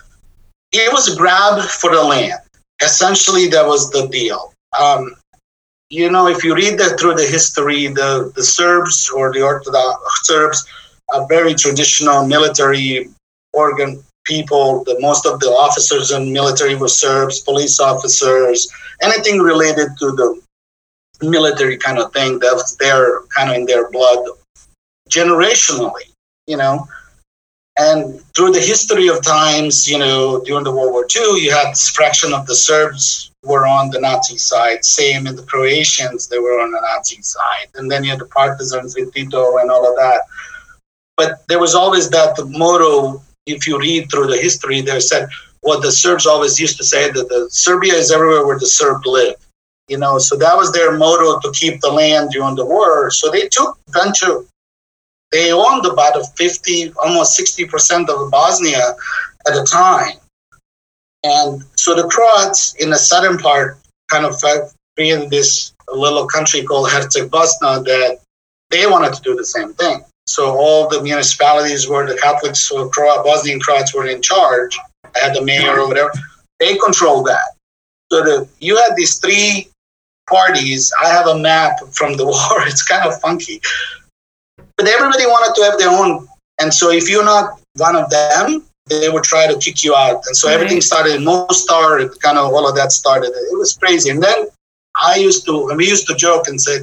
it was a grab for the land. Essentially, that was the deal. Um, you know, if you read that through the history, the, the Serbs or the Orthodox Serbs are very traditional military organ people. The most of the officers in military were Serbs, police officers, anything related to the military kind of thing that's there kind of in their blood generationally, you know. And through the history of times, you know, during the World War II, you had this fraction of the Serbs were on the Nazi side. Same in the Croatians, they were on the Nazi side. And then you had the partisans with Tito and all of that. But there was always that motto, if you read through the history, they said what the Serbs always used to say that the Serbia is everywhere where the Serb live. You know, so that was their motto to keep the land during the war. So they took bunch of they owned about a 50, almost 60% of Bosnia at a time. And so the Croats in the southern part kind of created this little country called Herceg Bosna that they wanted to do the same thing. So all the municipalities where the Catholics or Croat, Bosnian Croats were in charge, had the mayor or whatever, they controlled that. So the, you had these three parties. I have a map from the war. It's kind of funky but everybody wanted to have their own. And so if you're not one of them, they would try to kick you out. And so right. everything started in Mostar, kind of all of that started. It was crazy. And then I used to, and we used to joke and say,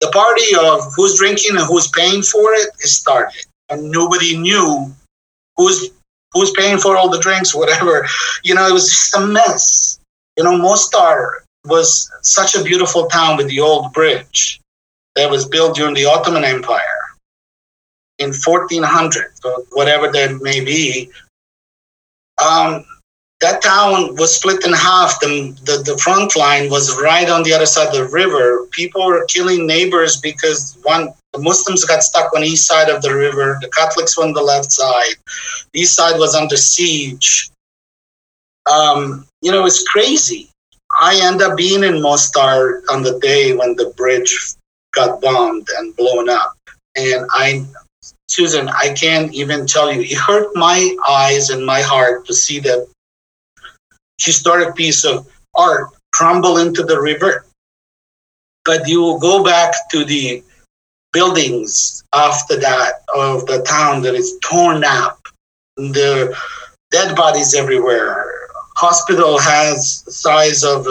the party of who's drinking and who's paying for it is started. And nobody knew who's who's paying for all the drinks, whatever. You know, it was just a mess. You know, Mostar was such a beautiful town with the old bridge that was built during the Ottoman Empire in 1400, so whatever that may be, um, that town was split in half. The, the, the front line was right on the other side of the river. People were killing neighbors because one the Muslims got stuck on east side of the river, the Catholics were on the left side. The east side was under siege. Um, you know, it's crazy. I end up being in Mostar on the day when the bridge got bombed and blown up. And I Susan, I can't even tell you. It hurt my eyes and my heart to see that historic piece of art crumble into the river. But you will go back to the buildings after that of the town that is torn up. The dead bodies everywhere. Hospital has size of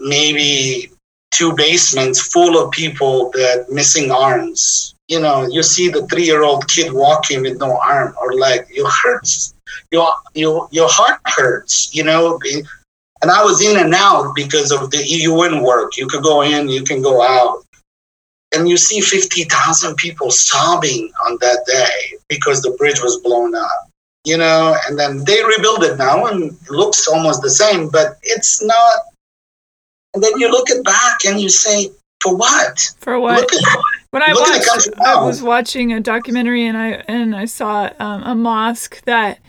maybe two basements full of people that missing arms you know, you see the three year old kid walking with no arm or leg, it hurts. Your, your, your heart hurts, you know. And I was in and out because of the UN work. You could go in, you can go out. And you see 50,000 people sobbing on that day because the bridge was blown up, you know. And then they rebuild it now and it looks almost the same, but it's not. And then you look it back and you say, for what? For what? when I watched, I was watching a documentary and I and I saw um, a mosque that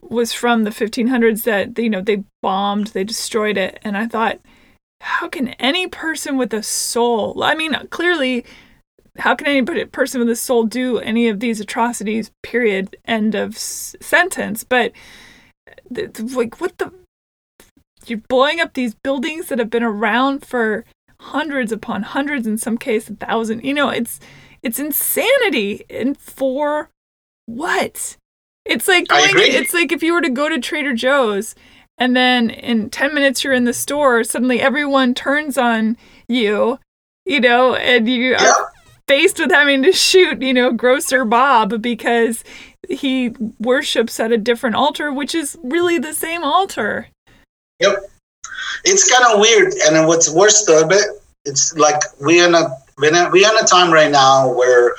was from the 1500s that you know they bombed, they destroyed it, and I thought, how can any person with a soul? I mean, clearly, how can any person with a soul do any of these atrocities? Period. End of s- sentence. But like, what the? You're blowing up these buildings that have been around for hundreds upon hundreds, in some case a thousand. You know, it's it's insanity. And for what? It's like going, it's like if you were to go to Trader Joe's and then in 10 minutes you're in the store, suddenly everyone turns on you, you know, and you yeah. are faced with having to shoot, you know, Grocer Bob because he worships at a different altar, which is really the same altar. Yep it's kind of weird. And what's worse though, but it's like we're in a we're in a time right now where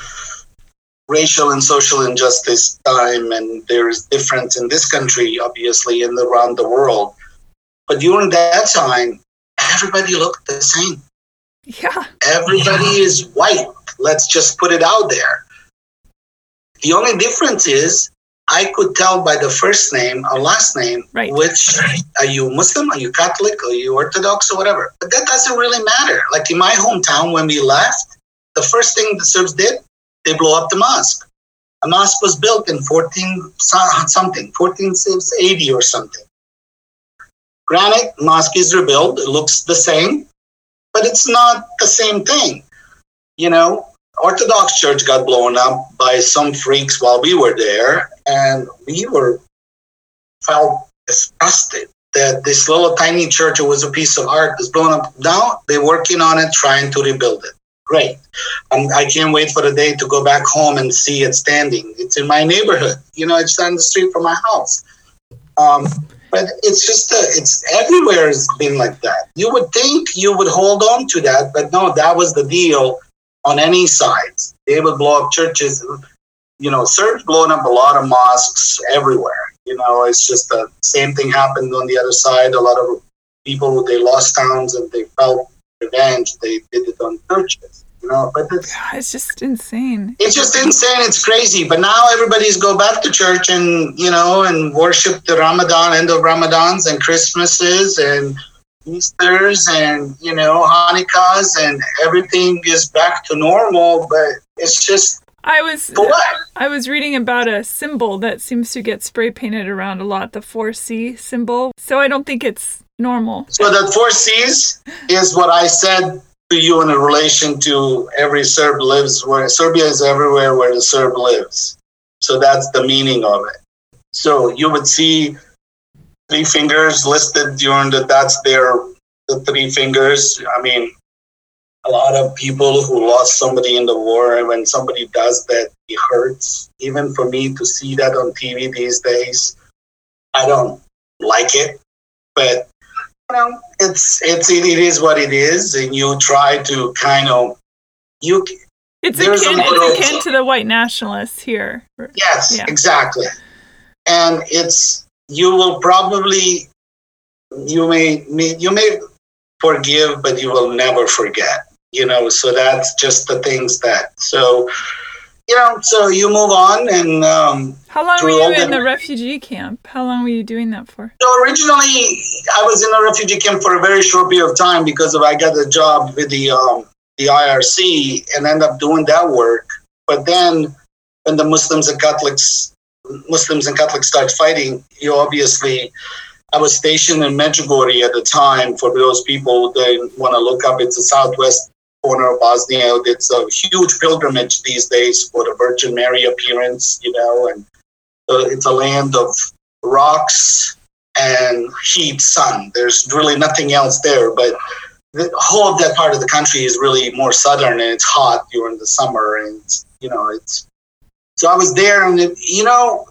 racial and social injustice time, and there's difference in this country, obviously, and around the world. But during that time, everybody looked the same. Yeah. Everybody yeah. is white. Let's just put it out there. The only difference is I could tell by the first name or last name right. which are you Muslim, are you Catholic, are you Orthodox or whatever. But that doesn't really matter. Like in my hometown when we left, the first thing the Serbs did, they blow up the mosque. A mosque was built in 14 something, 1480 or something. Granite mosque is rebuilt. It looks the same, but it's not the same thing. You know, Orthodox Church got blown up by some freaks while we were there, and we were felt disgusted that this little tiny church, was a piece of art, is blown up. Now they're working on it, trying to rebuild it. Great. Um, I can't wait for the day to go back home and see it standing. It's in my neighborhood. You know, it's down the street from my house. Um, but it's just a, it's everywhere has been like that. You would think you would hold on to that, but no, that was the deal on any sides. They would blow up churches. You know, Serbs blowing up a lot of mosques everywhere. You know, it's just the same thing happened on the other side. A lot of people they lost towns and they felt revenge. They did it on churches. You know, but it's, it's just insane. It's just insane. It's crazy. But now everybody's go back to church and you know and worship the Ramadan, end of Ramadans and Christmases and Easter's and you know Hanukkahs and everything is back to normal. But it's just I was I was reading about a symbol that seems to get spray painted around a lot, the 4C symbol. So I don't think it's normal. So the 4Cs is what I said to you in relation to every Serb lives where Serbia is everywhere where the Serb lives. So that's the meaning of it. So you would see three fingers listed during the that's their the three fingers. I mean, a lot of people who lost somebody in the war, and when somebody does that, it hurts. Even for me to see that on TV these days, I don't like it. But you know, it's it's it, it is what it is, and you try to kind of you. It's akin, it's akin to the white nationalists here. Yes, yeah. exactly, and it's you will probably you may you may forgive, but you will never forget you know so that's just the things that so you know so you move on and um, how long were you in the refugee camp? How long were you doing that for? So originally i was in a refugee camp for a very short period of time because of i got a job with the um, the irc and end up doing that work. But then when the muslims and catholics muslims and catholics start fighting you obviously I was stationed in Medjugorje at the time. For those people that want to look up, it's the southwest corner of Bosnia. It's a huge pilgrimage these days for the Virgin Mary appearance, you know, and it's a land of rocks and heat, sun. There's really nothing else there, but the whole of that part of the country is really more southern and it's hot during the summer and you know it's so I was there and it, you know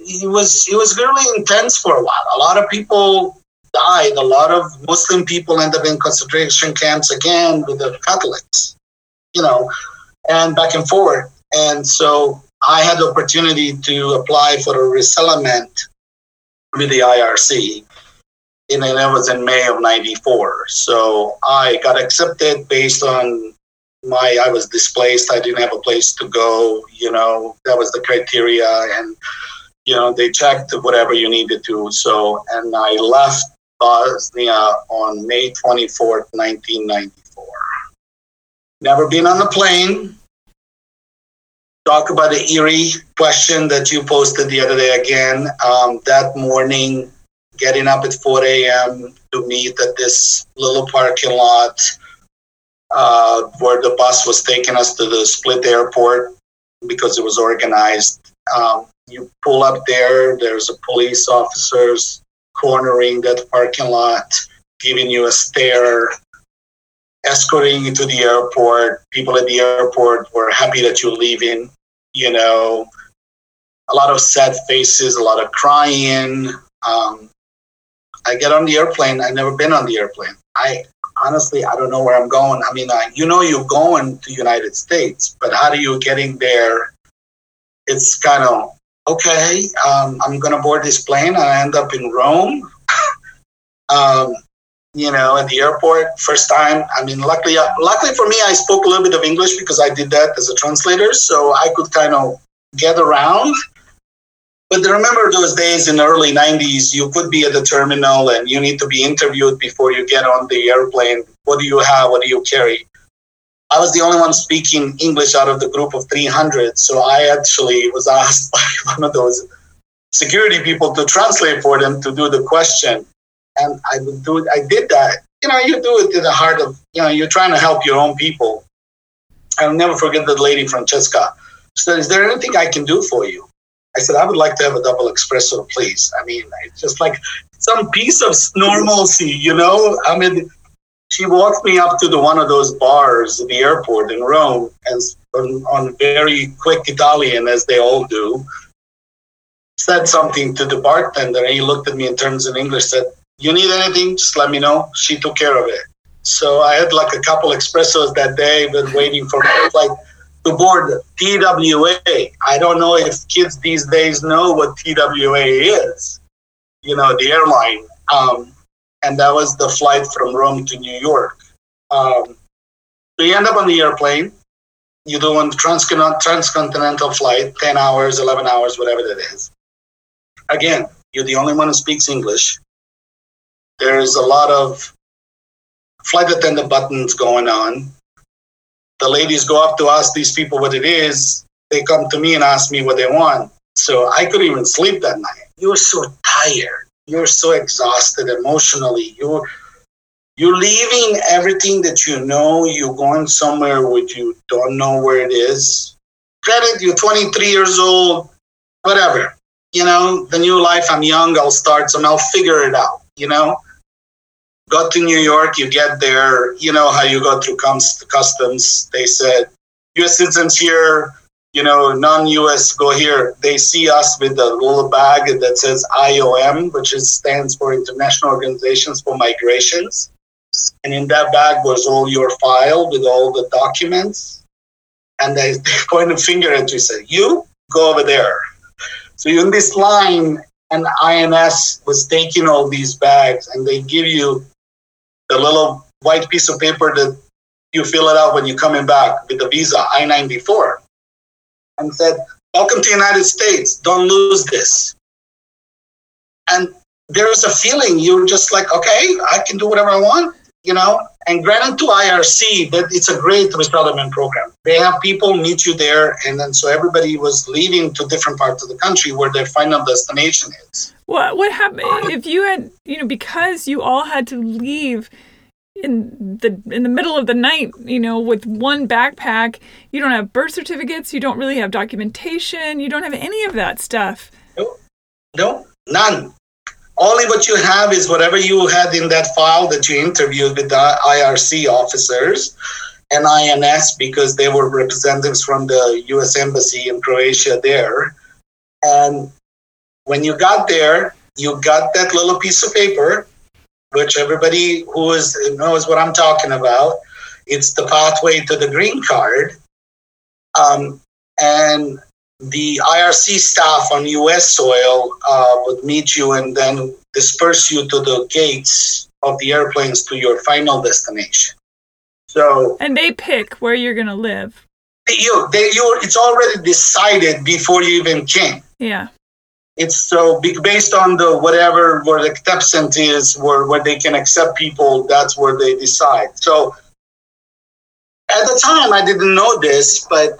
it was it was really intense for a while. A lot of people died, a lot of Muslim people ended up in concentration camps again with the Catholics, you know, and back and forth. And so I had the opportunity to apply for a resettlement with the IRC. And that was in May of 94. So I got accepted based on my, I was displaced. I didn't have a place to go. You know, that was the criteria. And, you know, they checked whatever you needed to. So, and I left Bosnia on May 24th, 1994. Never been on a plane. Talk about the eerie question that you posted the other day again. Um, that morning, getting up at 4 a.m. to meet at this little parking lot uh, where the bus was taking us to the Split airport because it was organized. Um, you pull up there, there's a police officers cornering that parking lot, giving you a stare, escorting you to the airport. People at the airport were happy that you're leaving, you know. A lot of sad faces, a lot of crying. Um, I get on the airplane. I've never been on the airplane. I honestly, I don't know where I'm going. I mean, I, you know, you're going to United States, but how do you getting there? It's kind of okay, um, I'm going to board this plane. I end up in Rome. um, you know, at the airport, first time. I mean, luckily, uh, luckily for me, I spoke a little bit of English because I did that as a translator, so I could kind of get around. But remember those days in the early 90s, you could be at the terminal and you need to be interviewed before you get on the airplane. What do you have? What do you carry? I was the only one speaking English out of the group of 300. So I actually was asked by one of those security people to translate for them to do the question. And I would do it. I did that. You know, you do it in the heart of, you know, you're trying to help your own people. I'll never forget the lady Francesca. She said, Is there anything I can do for you? I said, I would like to have a double espresso, please. I mean, it's just like some piece of normalcy, you know? I mean, she walked me up to the one of those bars at the airport in Rome and on, on very quick Italian, as they all do, said something to the bartender. And he looked at me in terms of English, said, You need anything? Just let me know. She took care of it. So I had like a couple espressos that day, been waiting for my flight to board TWA. I don't know if kids these days know what TWA is, you know, the airline. Um, and that was the flight from Rome to New York. Um, so you end up on the airplane. You do a transcontinental flight, 10 hours, 11 hours, whatever that is. Again, you're the only one who speaks English. There's a lot of flight attendant buttons going on. The ladies go up to ask these people what it is. They come to me and ask me what they want. So I couldn't even sleep that night. You were so tired you're so exhausted emotionally. You're you're leaving everything that you know. You're going somewhere which you don't know where it is. Granted you're 23 years old whatever you know the new life i'm young i'll start some i'll figure it out you know. Got to new york you get there you know how you go through customs they said. Us citizens here you know, non-US go here. They see us with a little bag that says IOM, which is stands for International Organizations for Migrations. And in that bag was all your file with all the documents. And they, they point a finger at you say, You go over there. So you're in this line, and INS was taking all these bags, and they give you the little white piece of paper that you fill it out when you're coming back with the visa, I 94 and said, Welcome to the United States. Don't lose this. And there's a feeling you're just like, okay, I can do whatever I want, you know? And granted to IRC that it's a great resettlement program. They have people meet you there, and then so everybody was leaving to different parts of the country where their final destination is. What what happened if you had you know because you all had to leave in the in the middle of the night, you know, with one backpack. You don't have birth certificates. You don't really have documentation. You don't have any of that stuff. No, no, none. Only what you have is whatever you had in that file that you interviewed with the IRC officers and INS because they were representatives from the U.S. Embassy in Croatia there. And when you got there, you got that little piece of paper which everybody who is knows what I'm talking about. It's the pathway to the green card. Um, and the IRC staff on U.S. soil uh, would meet you and then disperse you to the gates of the airplanes to your final destination. So, and they pick where you're going to live. You, they, you, it's already decided before you even came. Yeah it's so based on the whatever where the acceptance is where, where they can accept people that's where they decide. So at the time i didn't know this but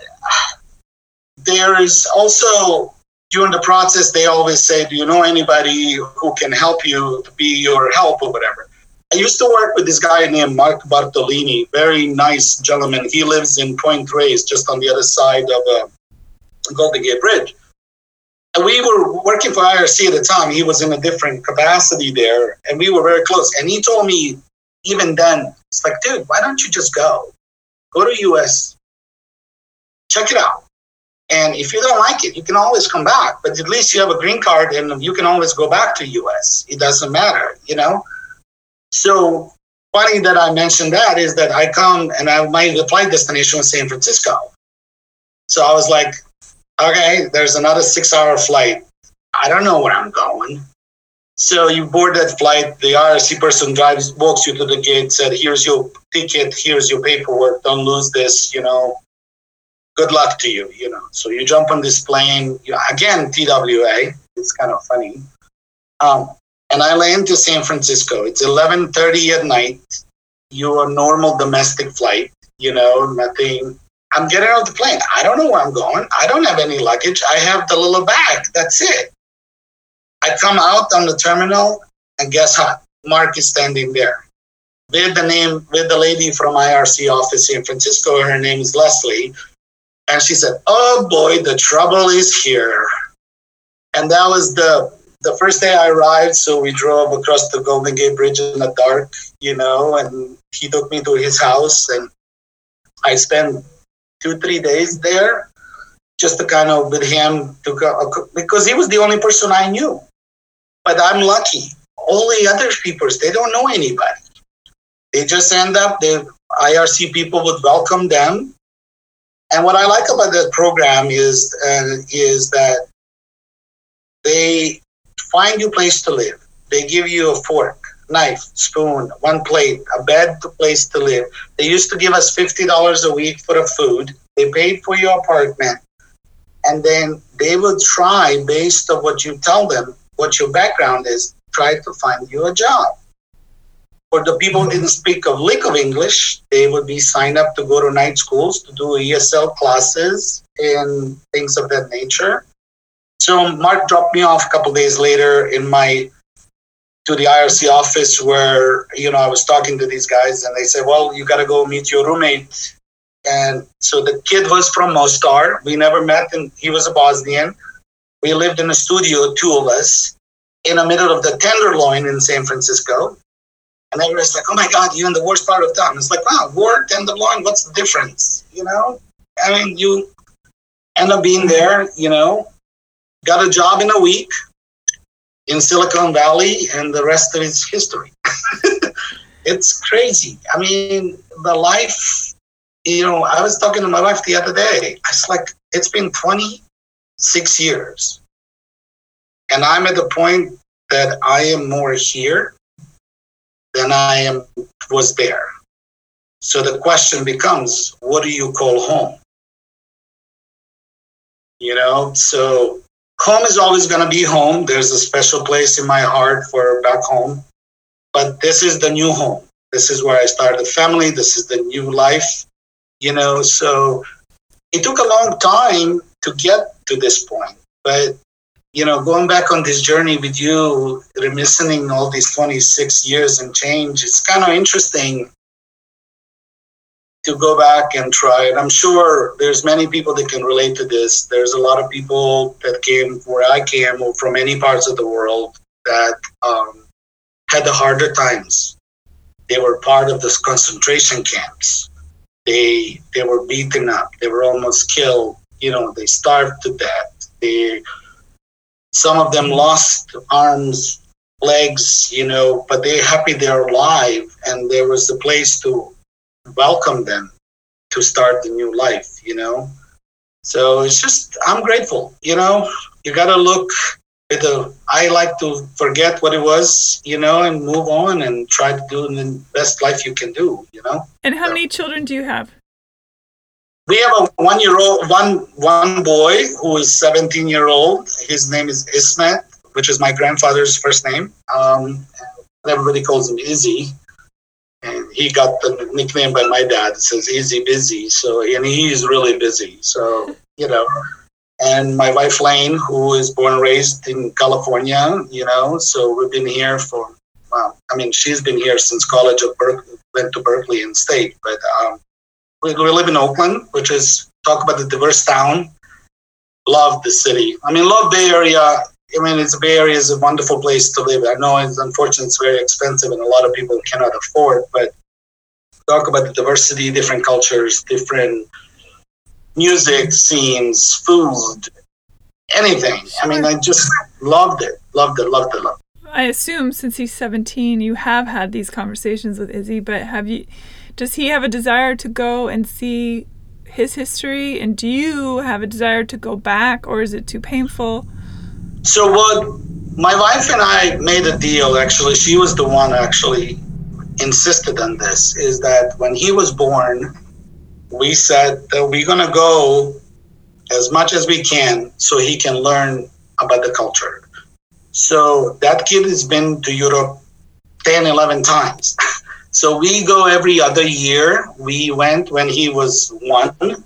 there is also during the process they always say do you know anybody who can help you be your help or whatever. I used to work with this guy named mark bartolini very nice gentleman. He lives in point reyes just on the other side of uh, golden gate bridge we were working for IRC at the time. He was in a different capacity there, and we were very close. And he told me, even then, it's like, dude, why don't you just go? Go to US, check it out. And if you don't like it, you can always come back. But at least you have a green card and you can always go back to US. It doesn't matter, you know? So funny that I mentioned that is that I come and I, my flight destination was San Francisco. So I was like, okay, there's another six hour flight. I don't know where I'm going. So you board that flight. The IRC person drives, walks you to the gate, said, "Here's your ticket. Here's your paperwork. Don't lose this. You know, good luck to you. You know." So you jump on this plane. You, again, TWA. It's kind of funny. Um, and I land to San Francisco. It's 11:30 at night. Your normal domestic flight. You know, nothing. I'm getting off the plane. I don't know where I'm going. I don't have any luggage. I have the little bag. That's it. I come out on the terminal, and guess what? Mark is standing there with the name with the lady from IRC office in Francisco. Her name is Leslie, and she said, "Oh boy, the trouble is here." And that was the the first day I arrived. So we drove across the Golden Gate Bridge in the dark, you know, and he took me to his house, and I spent two three days there just to kind of with him to go because he was the only person I knew. But I'm lucky. All the other people, they don't know anybody. They just end up, the IRC people would welcome them. And what I like about that program is, uh, is that they find you a place to live. They give you a fork, knife, spoon, one plate, a bed, a place to live. They used to give us $50 a week for the food. They paid for your apartment. And then they will try, based on what you tell them, what your background is, try to find you a job. For the people who didn't speak a lick of English, they would be signed up to go to night schools to do ESL classes and things of that nature. So Mark dropped me off a couple days later in my to the IRC office where you know I was talking to these guys and they said, "Well, you got to go meet your roommate." And so the kid was from Mostar. We never met, and he was a Bosnian. We lived in a studio, two of us, in the middle of the Tenderloin in San Francisco. And everybody's like, oh my God, you're in the worst part of town. It's like, wow, war, tenderloin, what's the difference? You know? I mean, you end up being there, you know, got a job in a week in Silicon Valley, and the rest of it's history. it's crazy. I mean, the life, you know, I was talking to my wife the other day. It's like, it's been 26 years. And I'm at the point that I am more here than I am was there. So the question becomes, what do you call home? You know, so home is always going to be home. There's a special place in my heart for back home, but this is the new home. This is where I started family. This is the new life, you know. So it took a long time to get to this point, but you know, going back on this journey with you, reminiscing all these 26 years and change, it's kind of interesting to go back and try and I'm sure there's many people that can relate to this. There's a lot of people that came where I came or from many parts of the world that um, had the harder times. They were part of this concentration camps. They they were beaten up. They were almost killed. You know, they starved to death. They some of them lost arms, legs, you know, but they're happy they're alive, and there was a place to welcome them to start the new life, you know. So it's just I'm grateful, you know. You got to look at the. I like to forget what it was, you know, and move on and try to do the best life you can do, you know. And how so. many children do you have? we have a one year old one one boy who is 17 year old his name is ismet which is my grandfather's first name um, everybody calls him izzy and he got the nickname by my dad it says "Easy busy so and he's really busy so you know and my wife lane who is born and raised in california you know so we've been here for well, i mean she's been here since college of berkeley went to berkeley and state but um, we, we live in Oakland, which is talk about the diverse town. Love the city. I mean, love Bay Area. I mean, it's Bay Area is a wonderful place to live. I know it's unfortunate it's very expensive and a lot of people cannot afford. But talk about the diversity, different cultures, different music scenes, food, anything. I mean, I just loved it, loved it, loved it, loved it. I assume since he's 17, you have had these conversations with Izzy, but have you does he have a desire to go and see his history? And do you have a desire to go back, or is it too painful? So, what my wife and I made a deal, actually, she was the one actually insisted on this, is that when he was born, we said that we're going to go as much as we can so he can learn about the culture. So that kid has been to Europe 10, 11 times. So we go every other year. We went when he was one.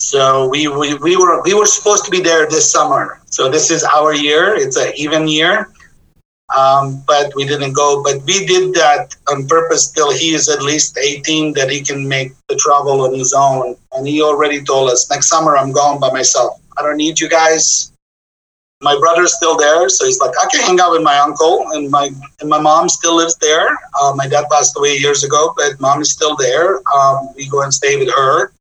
So we, we, we were we were supposed to be there this summer. So this is our year. It's an even year um, but we didn't go. But we did that on purpose till he is at least 18 that he can make the travel on his own. And he already told us next summer I'm going by myself. I don't need you guys. My brother's still there, so he's like, I can hang out with my uncle, and my and my mom still lives there. Uh, my dad passed away years ago, but mom is still there. Um, we go and stay with her,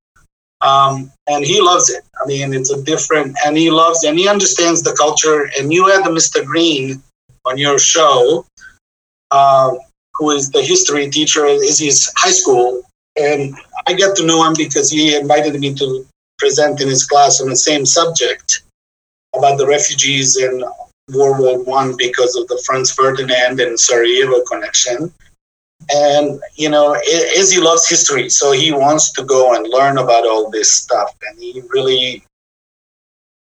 um, and he loves it. I mean, it's a different, and he loves, and he understands the culture. And you had the Mr. Green, on your show, uh, who is the history teacher at his high school. And I get to know him because he invited me to present in his class on the same subject about the refugees in World War One because of the Franz Ferdinand and Sarajevo connection. And you know, Izzy loves history, so he wants to go and learn about all this stuff. And he really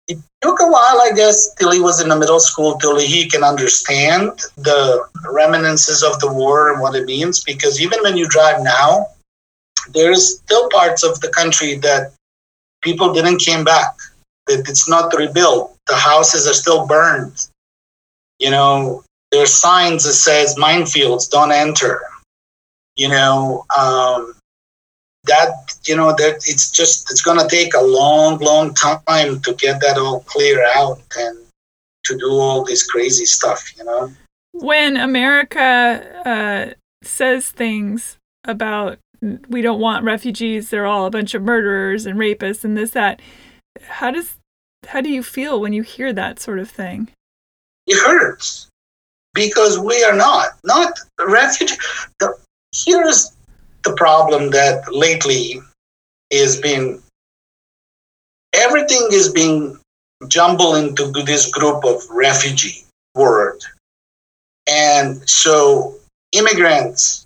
it took a while, I guess, till he was in the middle school, till he can understand the reminiscences of the war and what it means. Because even when you drive now, there's still parts of the country that people didn't came back. That it's not rebuilt. The houses are still burned. You know, there's signs that says minefields, don't enter. You know, um, that you know that it's just it's going to take a long long time to get that all clear out and to do all this crazy stuff you know? When america uh, says things about we don't want refugees they're all a bunch of murderers and rapists and this that how does how do you feel when you hear that sort of thing? It hurts because we are not not refugee the, here's the problem that lately is being everything is being jumbled into this group of refugee word and so immigrants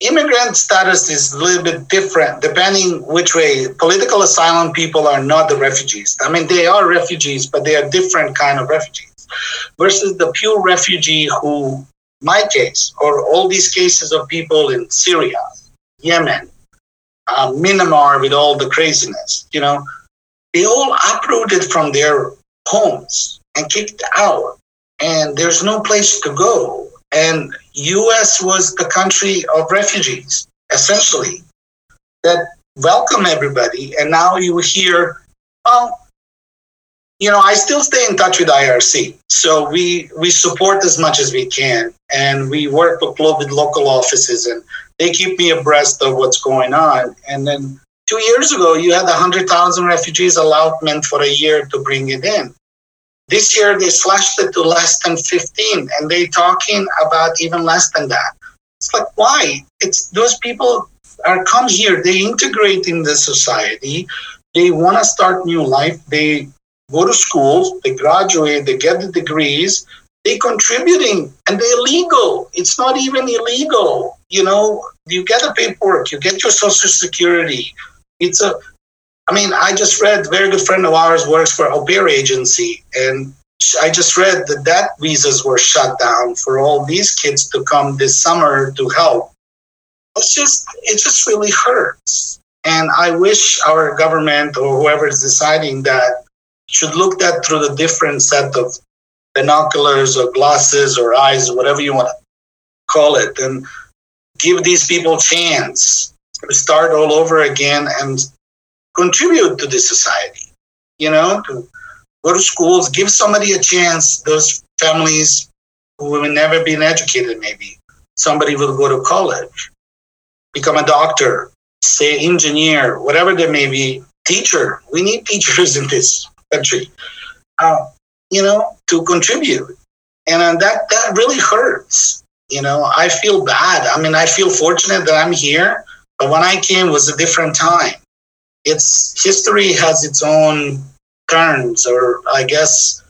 immigrant status is a little bit different depending which way political asylum people are not the refugees. I mean they are refugees but they are different kind of refugees versus the pure refugee who my case or all these cases of people in Syria, Yemen, uh, Myanmar with all the craziness, you know, they all uprooted from their homes and kicked out, and there's no place to go. And U.S. was the country of refugees, essentially, that welcome everybody. And now you hear, well, you know, I still stay in touch with IRC. So we we support as much as we can, and we work with, local offices, and they keep me abreast of what's going on. And then two years ago, you had 100,000 refugees allotment for a year to bring it in. This year, they slashed it to less than 15, and they're talking about even less than that. It's like, why? It's those people are come here, they integrate in the society, they want to start new life, they go to school, they graduate, they get the degrees, they're contributing and they're legal. It's not even illegal. You know, you get the paperwork, you get your social security. It's a, I mean, I just read, very good friend of ours works for a pair agency, and I just read that that visas were shut down for all these kids to come this summer to help. It's just, it just really hurts. And I wish our government or whoever is deciding that should look at through the different set of binoculars or glasses or eyes, whatever you want to call it, and give these people chance to start all over again and contribute to the society. You know, to go to schools, give somebody a chance. Those families who have never been educated, maybe somebody will go to college, become a doctor, say engineer, whatever they may be, teacher. We need teachers in this country, uh, you know, to contribute. And uh, that, that really hurts. You know, I feel bad. I mean, I feel fortunate that I'm here, but when I came was a different time. It's history has its own turns, or I guess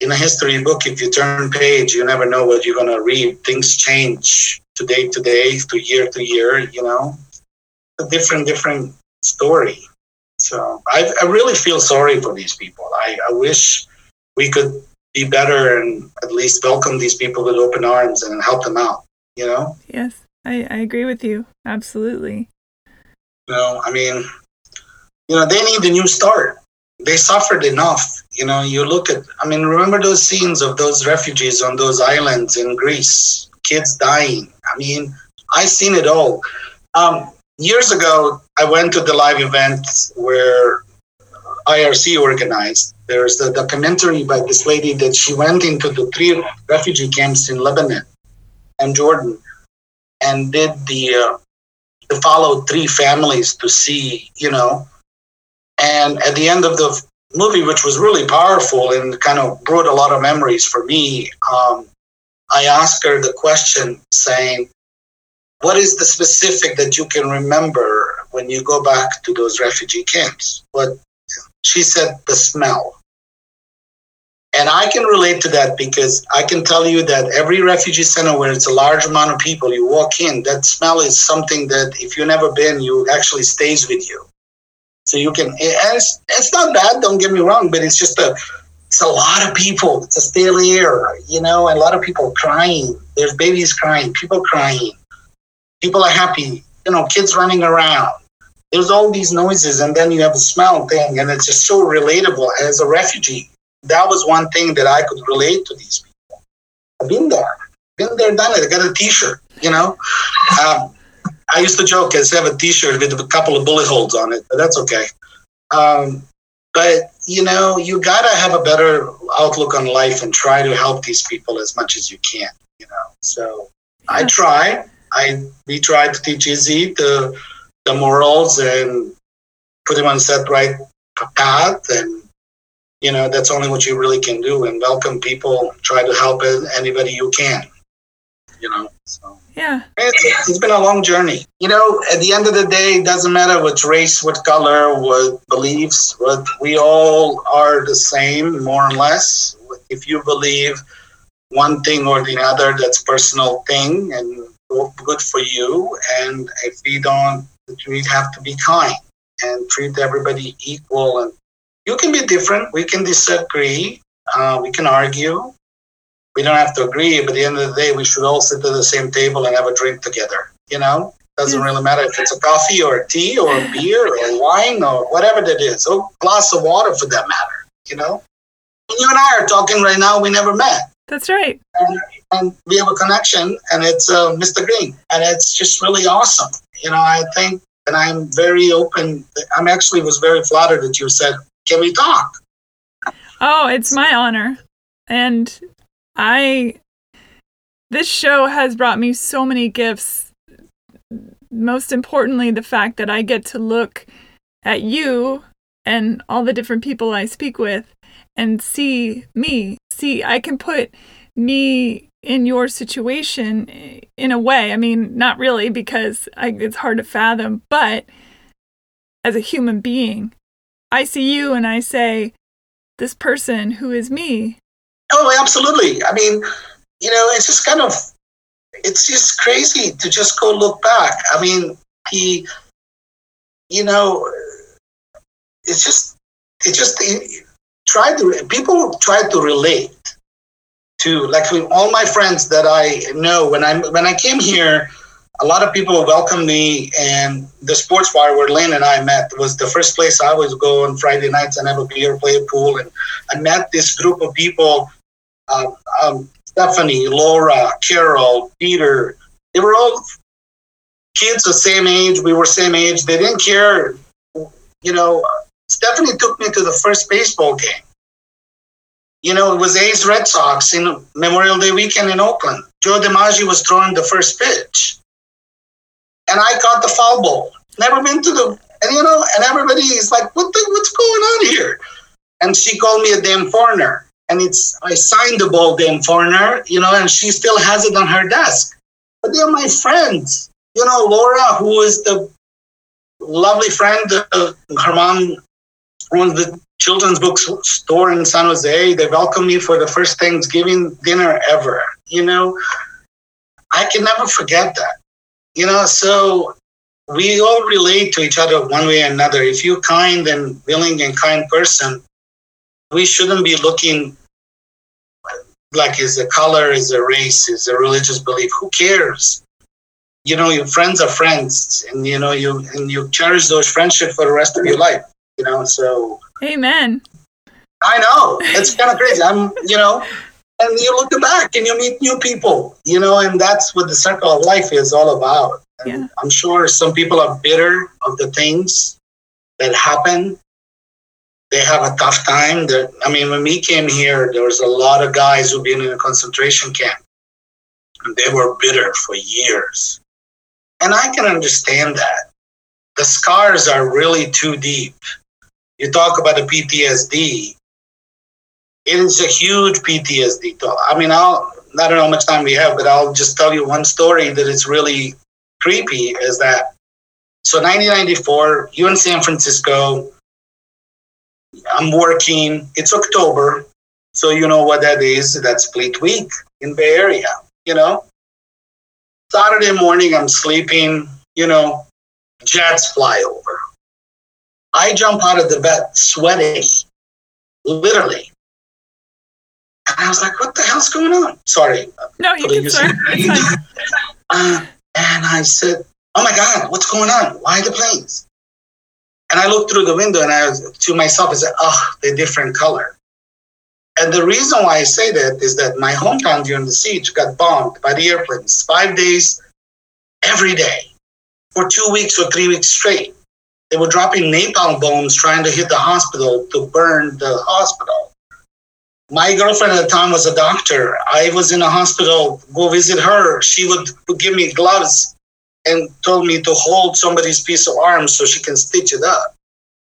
in a history book, if you turn page, you never know what you're to read. Things change to day to day, to year to year, you know. A different, different story. So I, I really feel sorry for these people. I, I wish we could be better and at least welcome these people with open arms and help them out, you know? Yes. I, I agree with you. Absolutely. You know, I mean, you know, they need a new start. They suffered enough. You know, you look at, I mean, remember those scenes of those refugees on those islands in Greece, kids dying. I mean, I've seen it all. Um, years ago, I went to the live event where IRC organized. There's the documentary by this lady that she went into the three refugee camps in Lebanon and Jordan and did the uh, follow three families to see, you know. And at the end of the movie, which was really powerful and kind of brought a lot of memories for me, um, I asked her the question saying, What is the specific that you can remember when you go back to those refugee camps? What she said, the smell. And I can relate to that because I can tell you that every refugee center where it's a large amount of people, you walk in, that smell is something that if you've never been, you actually stays with you. So you can, and it's, it's not bad, don't get me wrong, but it's just a, it's a lot of people. It's a stale air, you know, and a lot of people crying. There's babies crying, people crying. People are happy, you know, kids running around. There's all these noises, and then you have a smell thing, and it's just so relatable as a refugee that was one thing that I could relate to these people. I've been there, been there, done it. I got a T-shirt, you know. Um, I used to joke I have a T-shirt with a couple of bullet holes on it, but that's okay. Um, but you know, you gotta have a better outlook on life and try to help these people as much as you can. You know, so I try. I we try to teach Izzy the the morals and put him on that right path and you know that's only what you really can do and welcome people try to help anybody you can you know so. Yeah. It's, it's been a long journey. You know at the end of the day it doesn't matter what race what color what beliefs what we all are the same more or less. If you believe one thing or the other that's personal thing and good for you and if we don't we have to be kind and treat everybody equal and you can be different. We can disagree. Uh, we can argue. We don't have to agree, but at the end of the day, we should all sit at the same table and have a drink together. You know, doesn't really matter if it's a coffee or a tea or a beer or wine or whatever that is, or a glass of water for that matter. You know, you and I are talking right now. We never met. That's right. And, and we have a connection, and it's uh, Mr. Green, and it's just really awesome. You know, I think, and I'm very open. I'm actually was very flattered that you said can we talk? Oh, it's my honor. And I this show has brought me so many gifts. Most importantly, the fact that I get to look at you and all the different people I speak with and see me. See, I can put me in your situation eh, in a way. I mean, not really because I, it's hard to fathom, but as a human being, I see you and I say, this person who is me. Oh, absolutely. I mean, you know, it's just kind of, it's just crazy to just go look back. I mean, he, you know, it's just, it just, it, try to, people try to relate to, like all my friends that I know, when I, when I came here, a lot of people welcomed me, and the sports bar where Lynn and I met was the first place I always go on Friday nights and have a beer, play a pool, and I met this group of people. Um, um, Stephanie, Laura, Carol, Peter. They were all kids the same age. We were same age. They didn't care. You know, Stephanie took me to the first baseball game. You know, it was A's Red Sox in Memorial Day weekend in Oakland. Joe DiMaggio was throwing the first pitch and I caught the foul ball. Never been to the, and you know, and everybody is like, what the, what's going on here? And she called me a damn foreigner. And it's, I signed the ball, damn foreigner, you know, and she still has it on her desk. But they're my friends. You know, Laura, who is the lovely friend, uh, her mom runs the children's book store in San Jose. They welcomed me for the first Thanksgiving dinner ever. You know, I can never forget that you know, so we all relate to each other one way or another. If you're kind and willing and kind person, we shouldn't be looking like is a color, is a race, is a religious belief. Who cares? you know your friends are friends and you know you and you cherish those friendships for the rest of your life you know so amen. I know. It's kind of crazy. I'm you know and you look back and you meet new people you know and that's what the circle of life is all about. Yeah. i'm sure some people are bitter of the things that happen. They have a tough time. That i mean when we came here there was a lot of guys who've been in a concentration camp and they were bitter for years. And I can understand that. The scars are really too deep. You talk about the PTSD. It is a huge PTSD. talk. I mean, I'll, I don't know how much time we have, but I'll just tell you one story that is really creepy is that so 1994, you in San Francisco, I'm working, it's October, so you know what that is. That's Fleet Week in Bay Area, you know? Saturday morning, I'm sleeping, you know, jets fly over. I jump out of the bed sweating, literally. And I was like, what the hell's going on? Sorry. No, you can, sir. uh, and I said, oh my God, what's going on? Why the planes? And I looked through the window and I was to myself, I said, oh, they're different color. And the reason why I say that is that my hometown during the siege got bombed by the airplanes five days, every day, for two weeks or three weeks straight. They were dropping napalm bombs trying to hit the hospital to burn the hospital. My girlfriend at the time was a doctor. I was in a hospital, go visit her. She would, give me gloves and told me to hold somebody's piece of arm so she can stitch it up.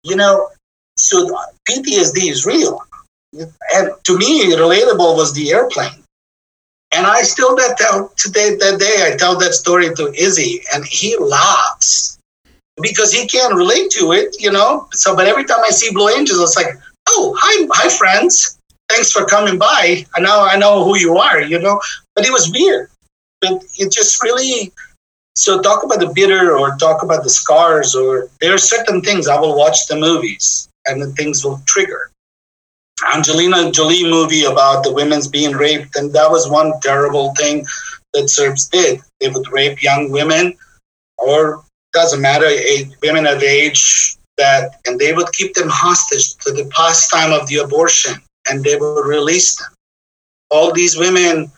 You know, so PTSD is real and to me, relatable was the airplane. And I still that tell today that day I tell that story to Izzy, and he laughs because he can't relate to it, you know. So, but every time I see Blue Angels, it's like, oh, hi, hi, friends. Thanks for coming by. And now I know who you are, you know. But it was weird. But it just really. So talk about the bitter, or talk about the scars, or there are certain things I will watch the movies, and the things will trigger. Angelina Jolie movie about the women's being raped, and that was one terrible thing that Serbs did. They would rape young women, or doesn't matter, women of age that, and they would keep them hostage to the past time of the abortion, and they would release them. All these women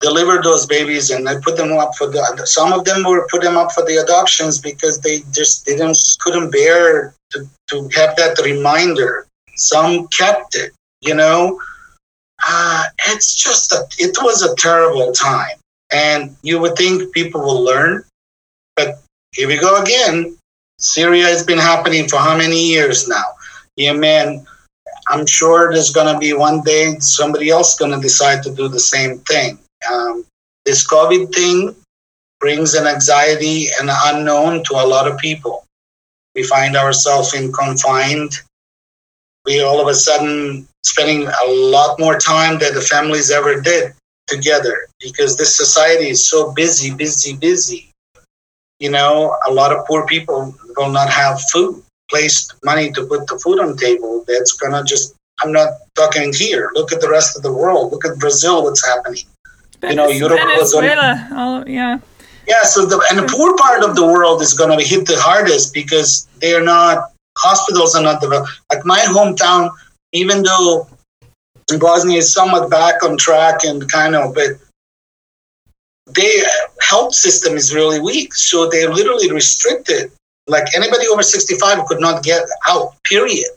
delivered those babies, and they put them up for the. Some of them were put them up for the adoptions because they just didn't couldn't bear to, to have that reminder some kept it, you know. Uh, it's just a, it was a terrible time. And you would think people will learn, here we go again. Syria has been happening for how many years now? Yemen, I'm sure there's going to be one day somebody else going to decide to do the same thing. Um, this COVID thing brings an anxiety and unknown to a lot of people. We find ourselves in confined we all of a sudden spending a lot more time than the families ever did together because this society is so busy, busy, busy. You know, a lot of poor people will not have food, placed money to put the food on the table. That's gonna just. I'm not talking here. Look at the rest of the world. Look at Brazil. What's happening? you know, Europe Venezuela. Oh, yeah. Yeah. So the and the poor part of the world is going to be hit the hardest because they're not hospitals are not developed. Like my hometown, even though Bosnia is somewhat back on track and kind of, but their health system is really weak. So they're literally restricted. Like anybody over 65 could not get out, period.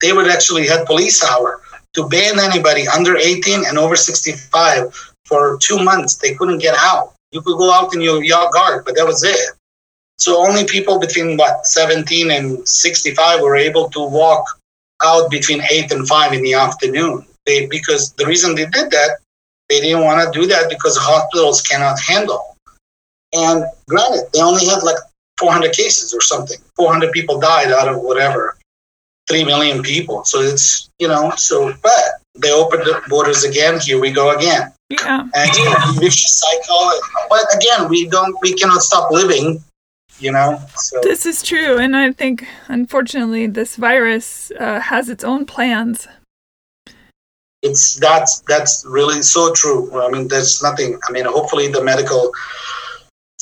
They would actually have police hour to ban anybody under 18 and over 65 for two months. They couldn't get out. You could go out in your yard, but that was it. So only people between what 17 and 65 were able to walk out between 8 and 5 in the afternoon. They because the reason they did that, they didn't want to do that because hospitals cannot handle. And granted, they only had like 400 cases or something. 400 people died out of whatever, 3 million people. So it's, you know, so, but they opened the borders again. Here we go again. Yeah. And you know, vicious cycle. But again, we don't, we cannot stop living you know so. this is true and i think unfortunately this virus uh, has its own plans it's that's that's really so true i mean there's nothing i mean hopefully the medical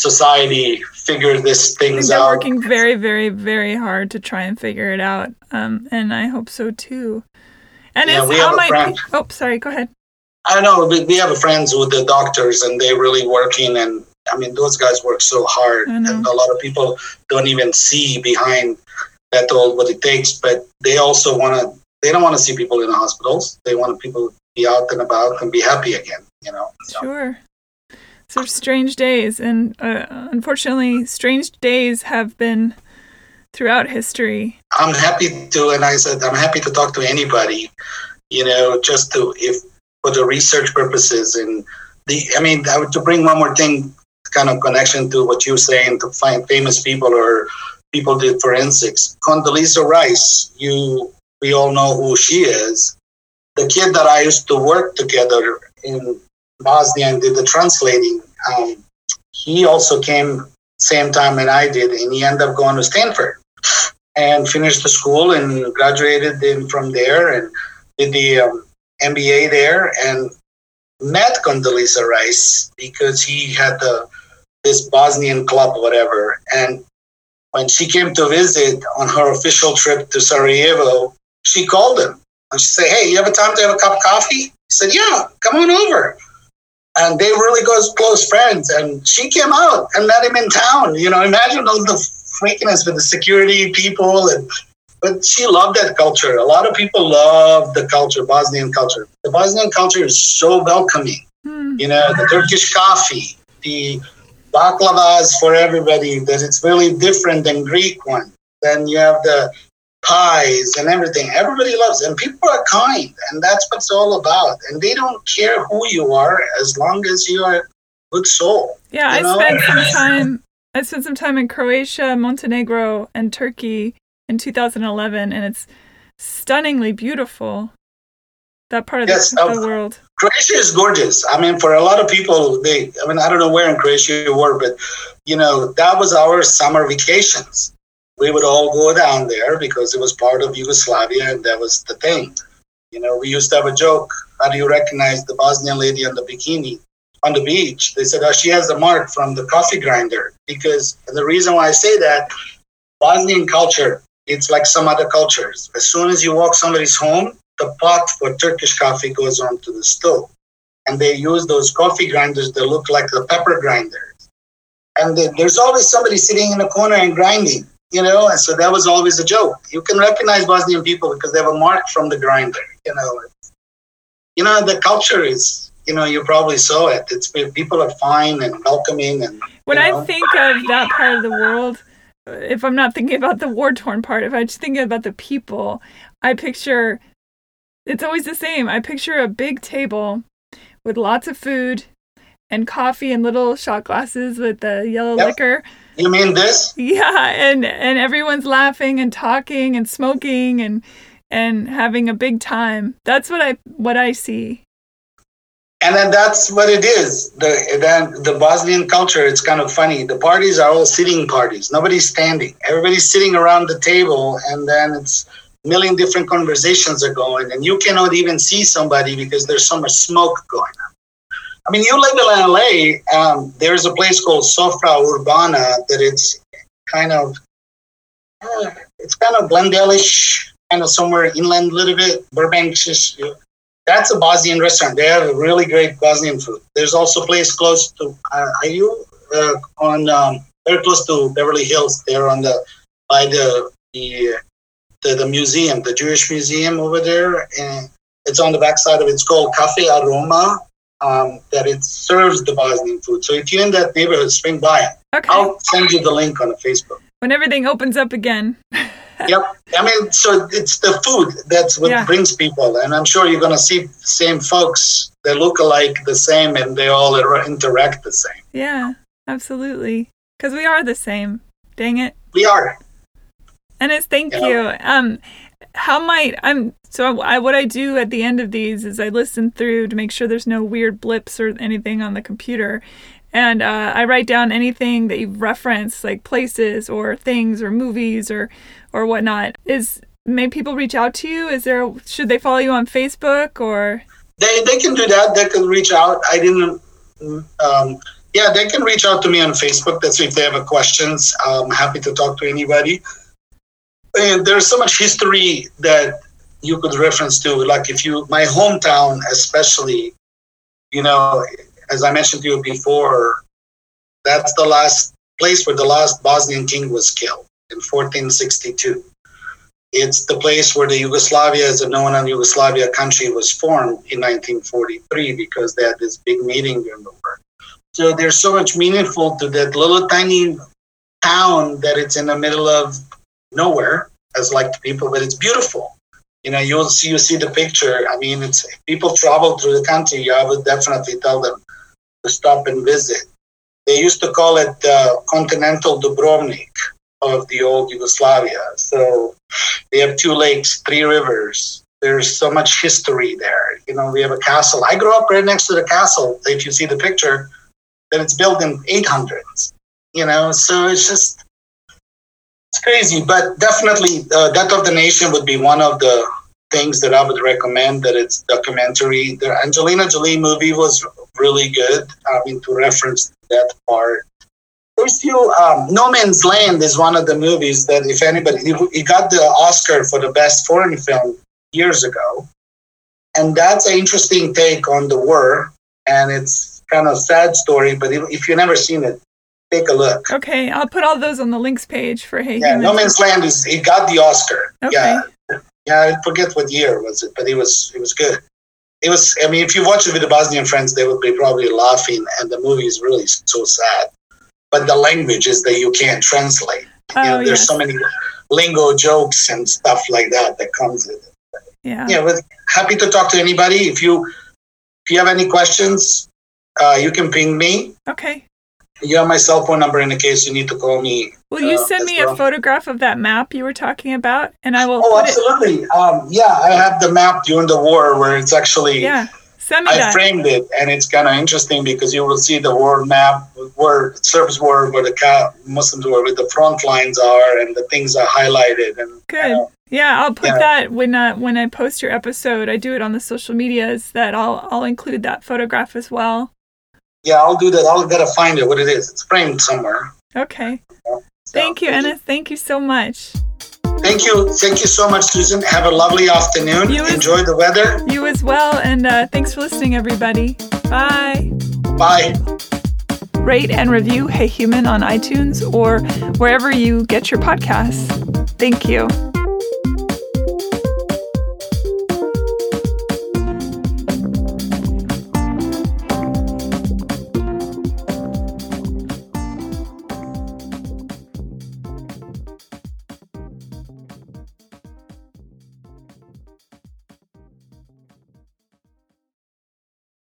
society figure this things they're out. working very, very, very hard to try and figure it out. Um, and I hope so too. And Yeah, it's we how have a might friend. oh sorry, go ahead. I know we, we have friends with the doctors, and they're really working. And I mean, those guys work so hard, and a lot of people don't even see behind that all what it takes. But they also want to. They don't want to see people in the hospitals. They want people to be out and about and be happy again. You know. So, Sure. So strange days, and uh, unfortunately, strange days have been throughout history. I'm happy to, and I said I'm happy to talk to anybody. You know, just to if for the research purposes and the. I mean, I would to bring one more thing, kind of connection to what you're saying to find famous people or people did forensics. Condoleezza Rice, you we all know who she is. The kid that I used to work together in Bosnia and did the translating. Um, he also came same time and I did, and he ended up going to Stanford and finished the school and graduated in from there and did the um, MBA there and met Condoleezza Rice because he had the this Bosnian club, whatever. And when she came to visit on her official trip to Sarajevo, she called him and she said, "Hey, you have a time to have a cup of coffee?" He said, "Yeah, come on over." And they really got close friends. And she came out and met him in town. You know, imagine all the freakiness with the security people and but she loved that culture. A lot of people love the culture, Bosnian culture. The Bosnian culture is so welcoming. Hmm. You know, the Turkish coffee, the baklavas for everybody, that it's really different than Greek one. Then you have the pies and everything. Everybody loves. And people are kind. And that's what it's all about. And they don't care who you are as long as you are a good soul. Yeah, I know? spent some time. I spent some time in Croatia, Montenegro, and Turkey in 2011, and it's stunningly beautiful. That part of Yes, the, the world. Croatia is gorgeous. I mean, for a lot of people, they, I mean, I don't know where in Croatia you were, but, you know, that was our summer vacations. We would all go down there because it was part of Yugoslavia and that was the thing. You know, we used to have a joke. How do you recognize the Bosnian lady on the bikini on the beach? They said, oh, she has the mark from the coffee grinder. Because the reason why I say that, Bosnian culture, it's like some other cultures. As soon as you walk somebody's home, the pot for Turkish coffee goes onto the stove. And they use those coffee grinders that look like the pepper grinders. And the, there's always somebody sitting in a corner and grinding, you know, and so that was always a joke. You can recognize Bosnian people because they have a mark from the grinder, you know. You know, the culture is, you know, you probably saw it. It's people are fine and welcoming and When I know. think of that part of the world, if I'm not thinking about the war torn part, if I'm just thinking about the people, I picture it's always the same. I picture a big table with lots of food and coffee and little shot glasses with the yellow Yep. liquor. You mean this? Yeah, and and everyone's laughing and talking and smoking and and having a big time. That's what I what I see. And then that's what it is. The then the Bosnian culture, it's kind of funny. The parties are all sitting parties. Nobody's standing. Everybody's sitting around the table and then it's a million different conversations are going and you cannot even see somebody because there's so much smoke going on. I mean, you live in LA, um, there's a place called Sofra Urbana that it's kind of uh, it's kind of Glendale-ish, kind of somewhere inland a little bit, Burbank-ish. That's a Bosnian restaurant. They have really great Bosnian food. There's also a place close to, uh, are you uh, on, um, very close to Beverly Hills, there on the, by the, the, the, the museum, the Jewish museum over there. And it's on the backside of it. It's called Cafe Aroma. Um, that it serves the Bosnian food. So if you're in that neighborhood, swing by. Okay. I'll send you the link on Facebook. When everything opens up again. yep. I mean, so it's the food that's what Yeah. brings people, and I'm sure you're going to see same folks They look alike, the same, and they all er- interact the same. Yeah, absolutely. Cuz we are the same. Dang it. We are. And it's thank Yeah. you. Um, how might I'm so I, what I do at the end of these is I listen through to make sure there's no weird blips or anything on the computer, and uh, I write down anything that you've referenced, like places or things or movies or or whatnot. Is may people reach out to you? Is there should they follow you on Facebook or They, they can do that. They can reach out. I didn't um, yeah, they can reach out to me on Facebook. That's if they have questions. I'm happy to talk to anybody. And there's so much history that you could reference to. Like if you, my hometown, especially, you know, as I mentioned to you before, that's the last place where the last Bosnian king was killed in 1462. It's the place where the Yugoslavia, as a known on Yugoslavia country, was formed in 1943 because they had this big meeting during the. So there's so much meaningful to that little tiny town that it's in the middle of nowhere, as like the people, but it's beautiful. You know, you'll see you see the picture. I mean, it's people travel through the country. I would definitely tell them to stop and visit. They used to call it uh, Continental Dubrovnik of the old Yugoslavia. So they have two lakes, three rivers. There's so much history there. You know, we have a castle. I grew up right next to the castle. If you see the picture, then it's built in 800s. You know, so it's just it's crazy. But definitely, uh, Death of the Nation would be one of the things that I would recommend. That it's documentary. The Angelina Jolie movie was really good. I mean, to reference that part there's few. Um, no Man's Land is one of the movies that, if anybody, he got the Oscar for the best foreign film years ago, and that's an interesting take on the war, and it's kind of sad story. But if you've never seen it, take a look. Okay, I'll put all those on the links page for Hey. Yeah, No Man's Land is he got the Oscar. Okay. Yeah, yeah, I forget what year was it, but it was it was good. It was. I mean, if you watch it with the Bosnian friends, they would be probably laughing, and the movie is really so sad but the language is that you can't translate. Oh, you know, there's yes. so many lingo jokes and stuff like that that comes with it. Yeah. Yeah, but happy to talk to anybody. If you if you have any questions, uh, you can ping me. Okay. You have my cell phone number in the case you need to call me. Will you uh, send me well. a photograph of that map you were talking about, and I will Oh, put it. absolutely. Um, yeah, I have the map during the war where it's actually Yeah. Send me I that. framed it, and it's kind of interesting because you will see the world map where Serbs were, where the Muslims were, where the front lines are, and the things are highlighted. And Good. Yeah, I'll put Yeah. that when uh, when I post your episode. I do it on the social medias. That I'll I'll include that photograph as well. Yeah, I'll do that. I'll gotta find it. What it is? It's framed somewhere. Okay. So, Thank you, Enes. Thank you so much. Thank you. Thank you so much, Susan. Have a lovely afternoon. You as- Enjoy the weather. You as well, and uh, thanks for listening, everybody. Bye. Bye. Rate and review Hey Human on iTunes or wherever you get your podcasts. Thank you.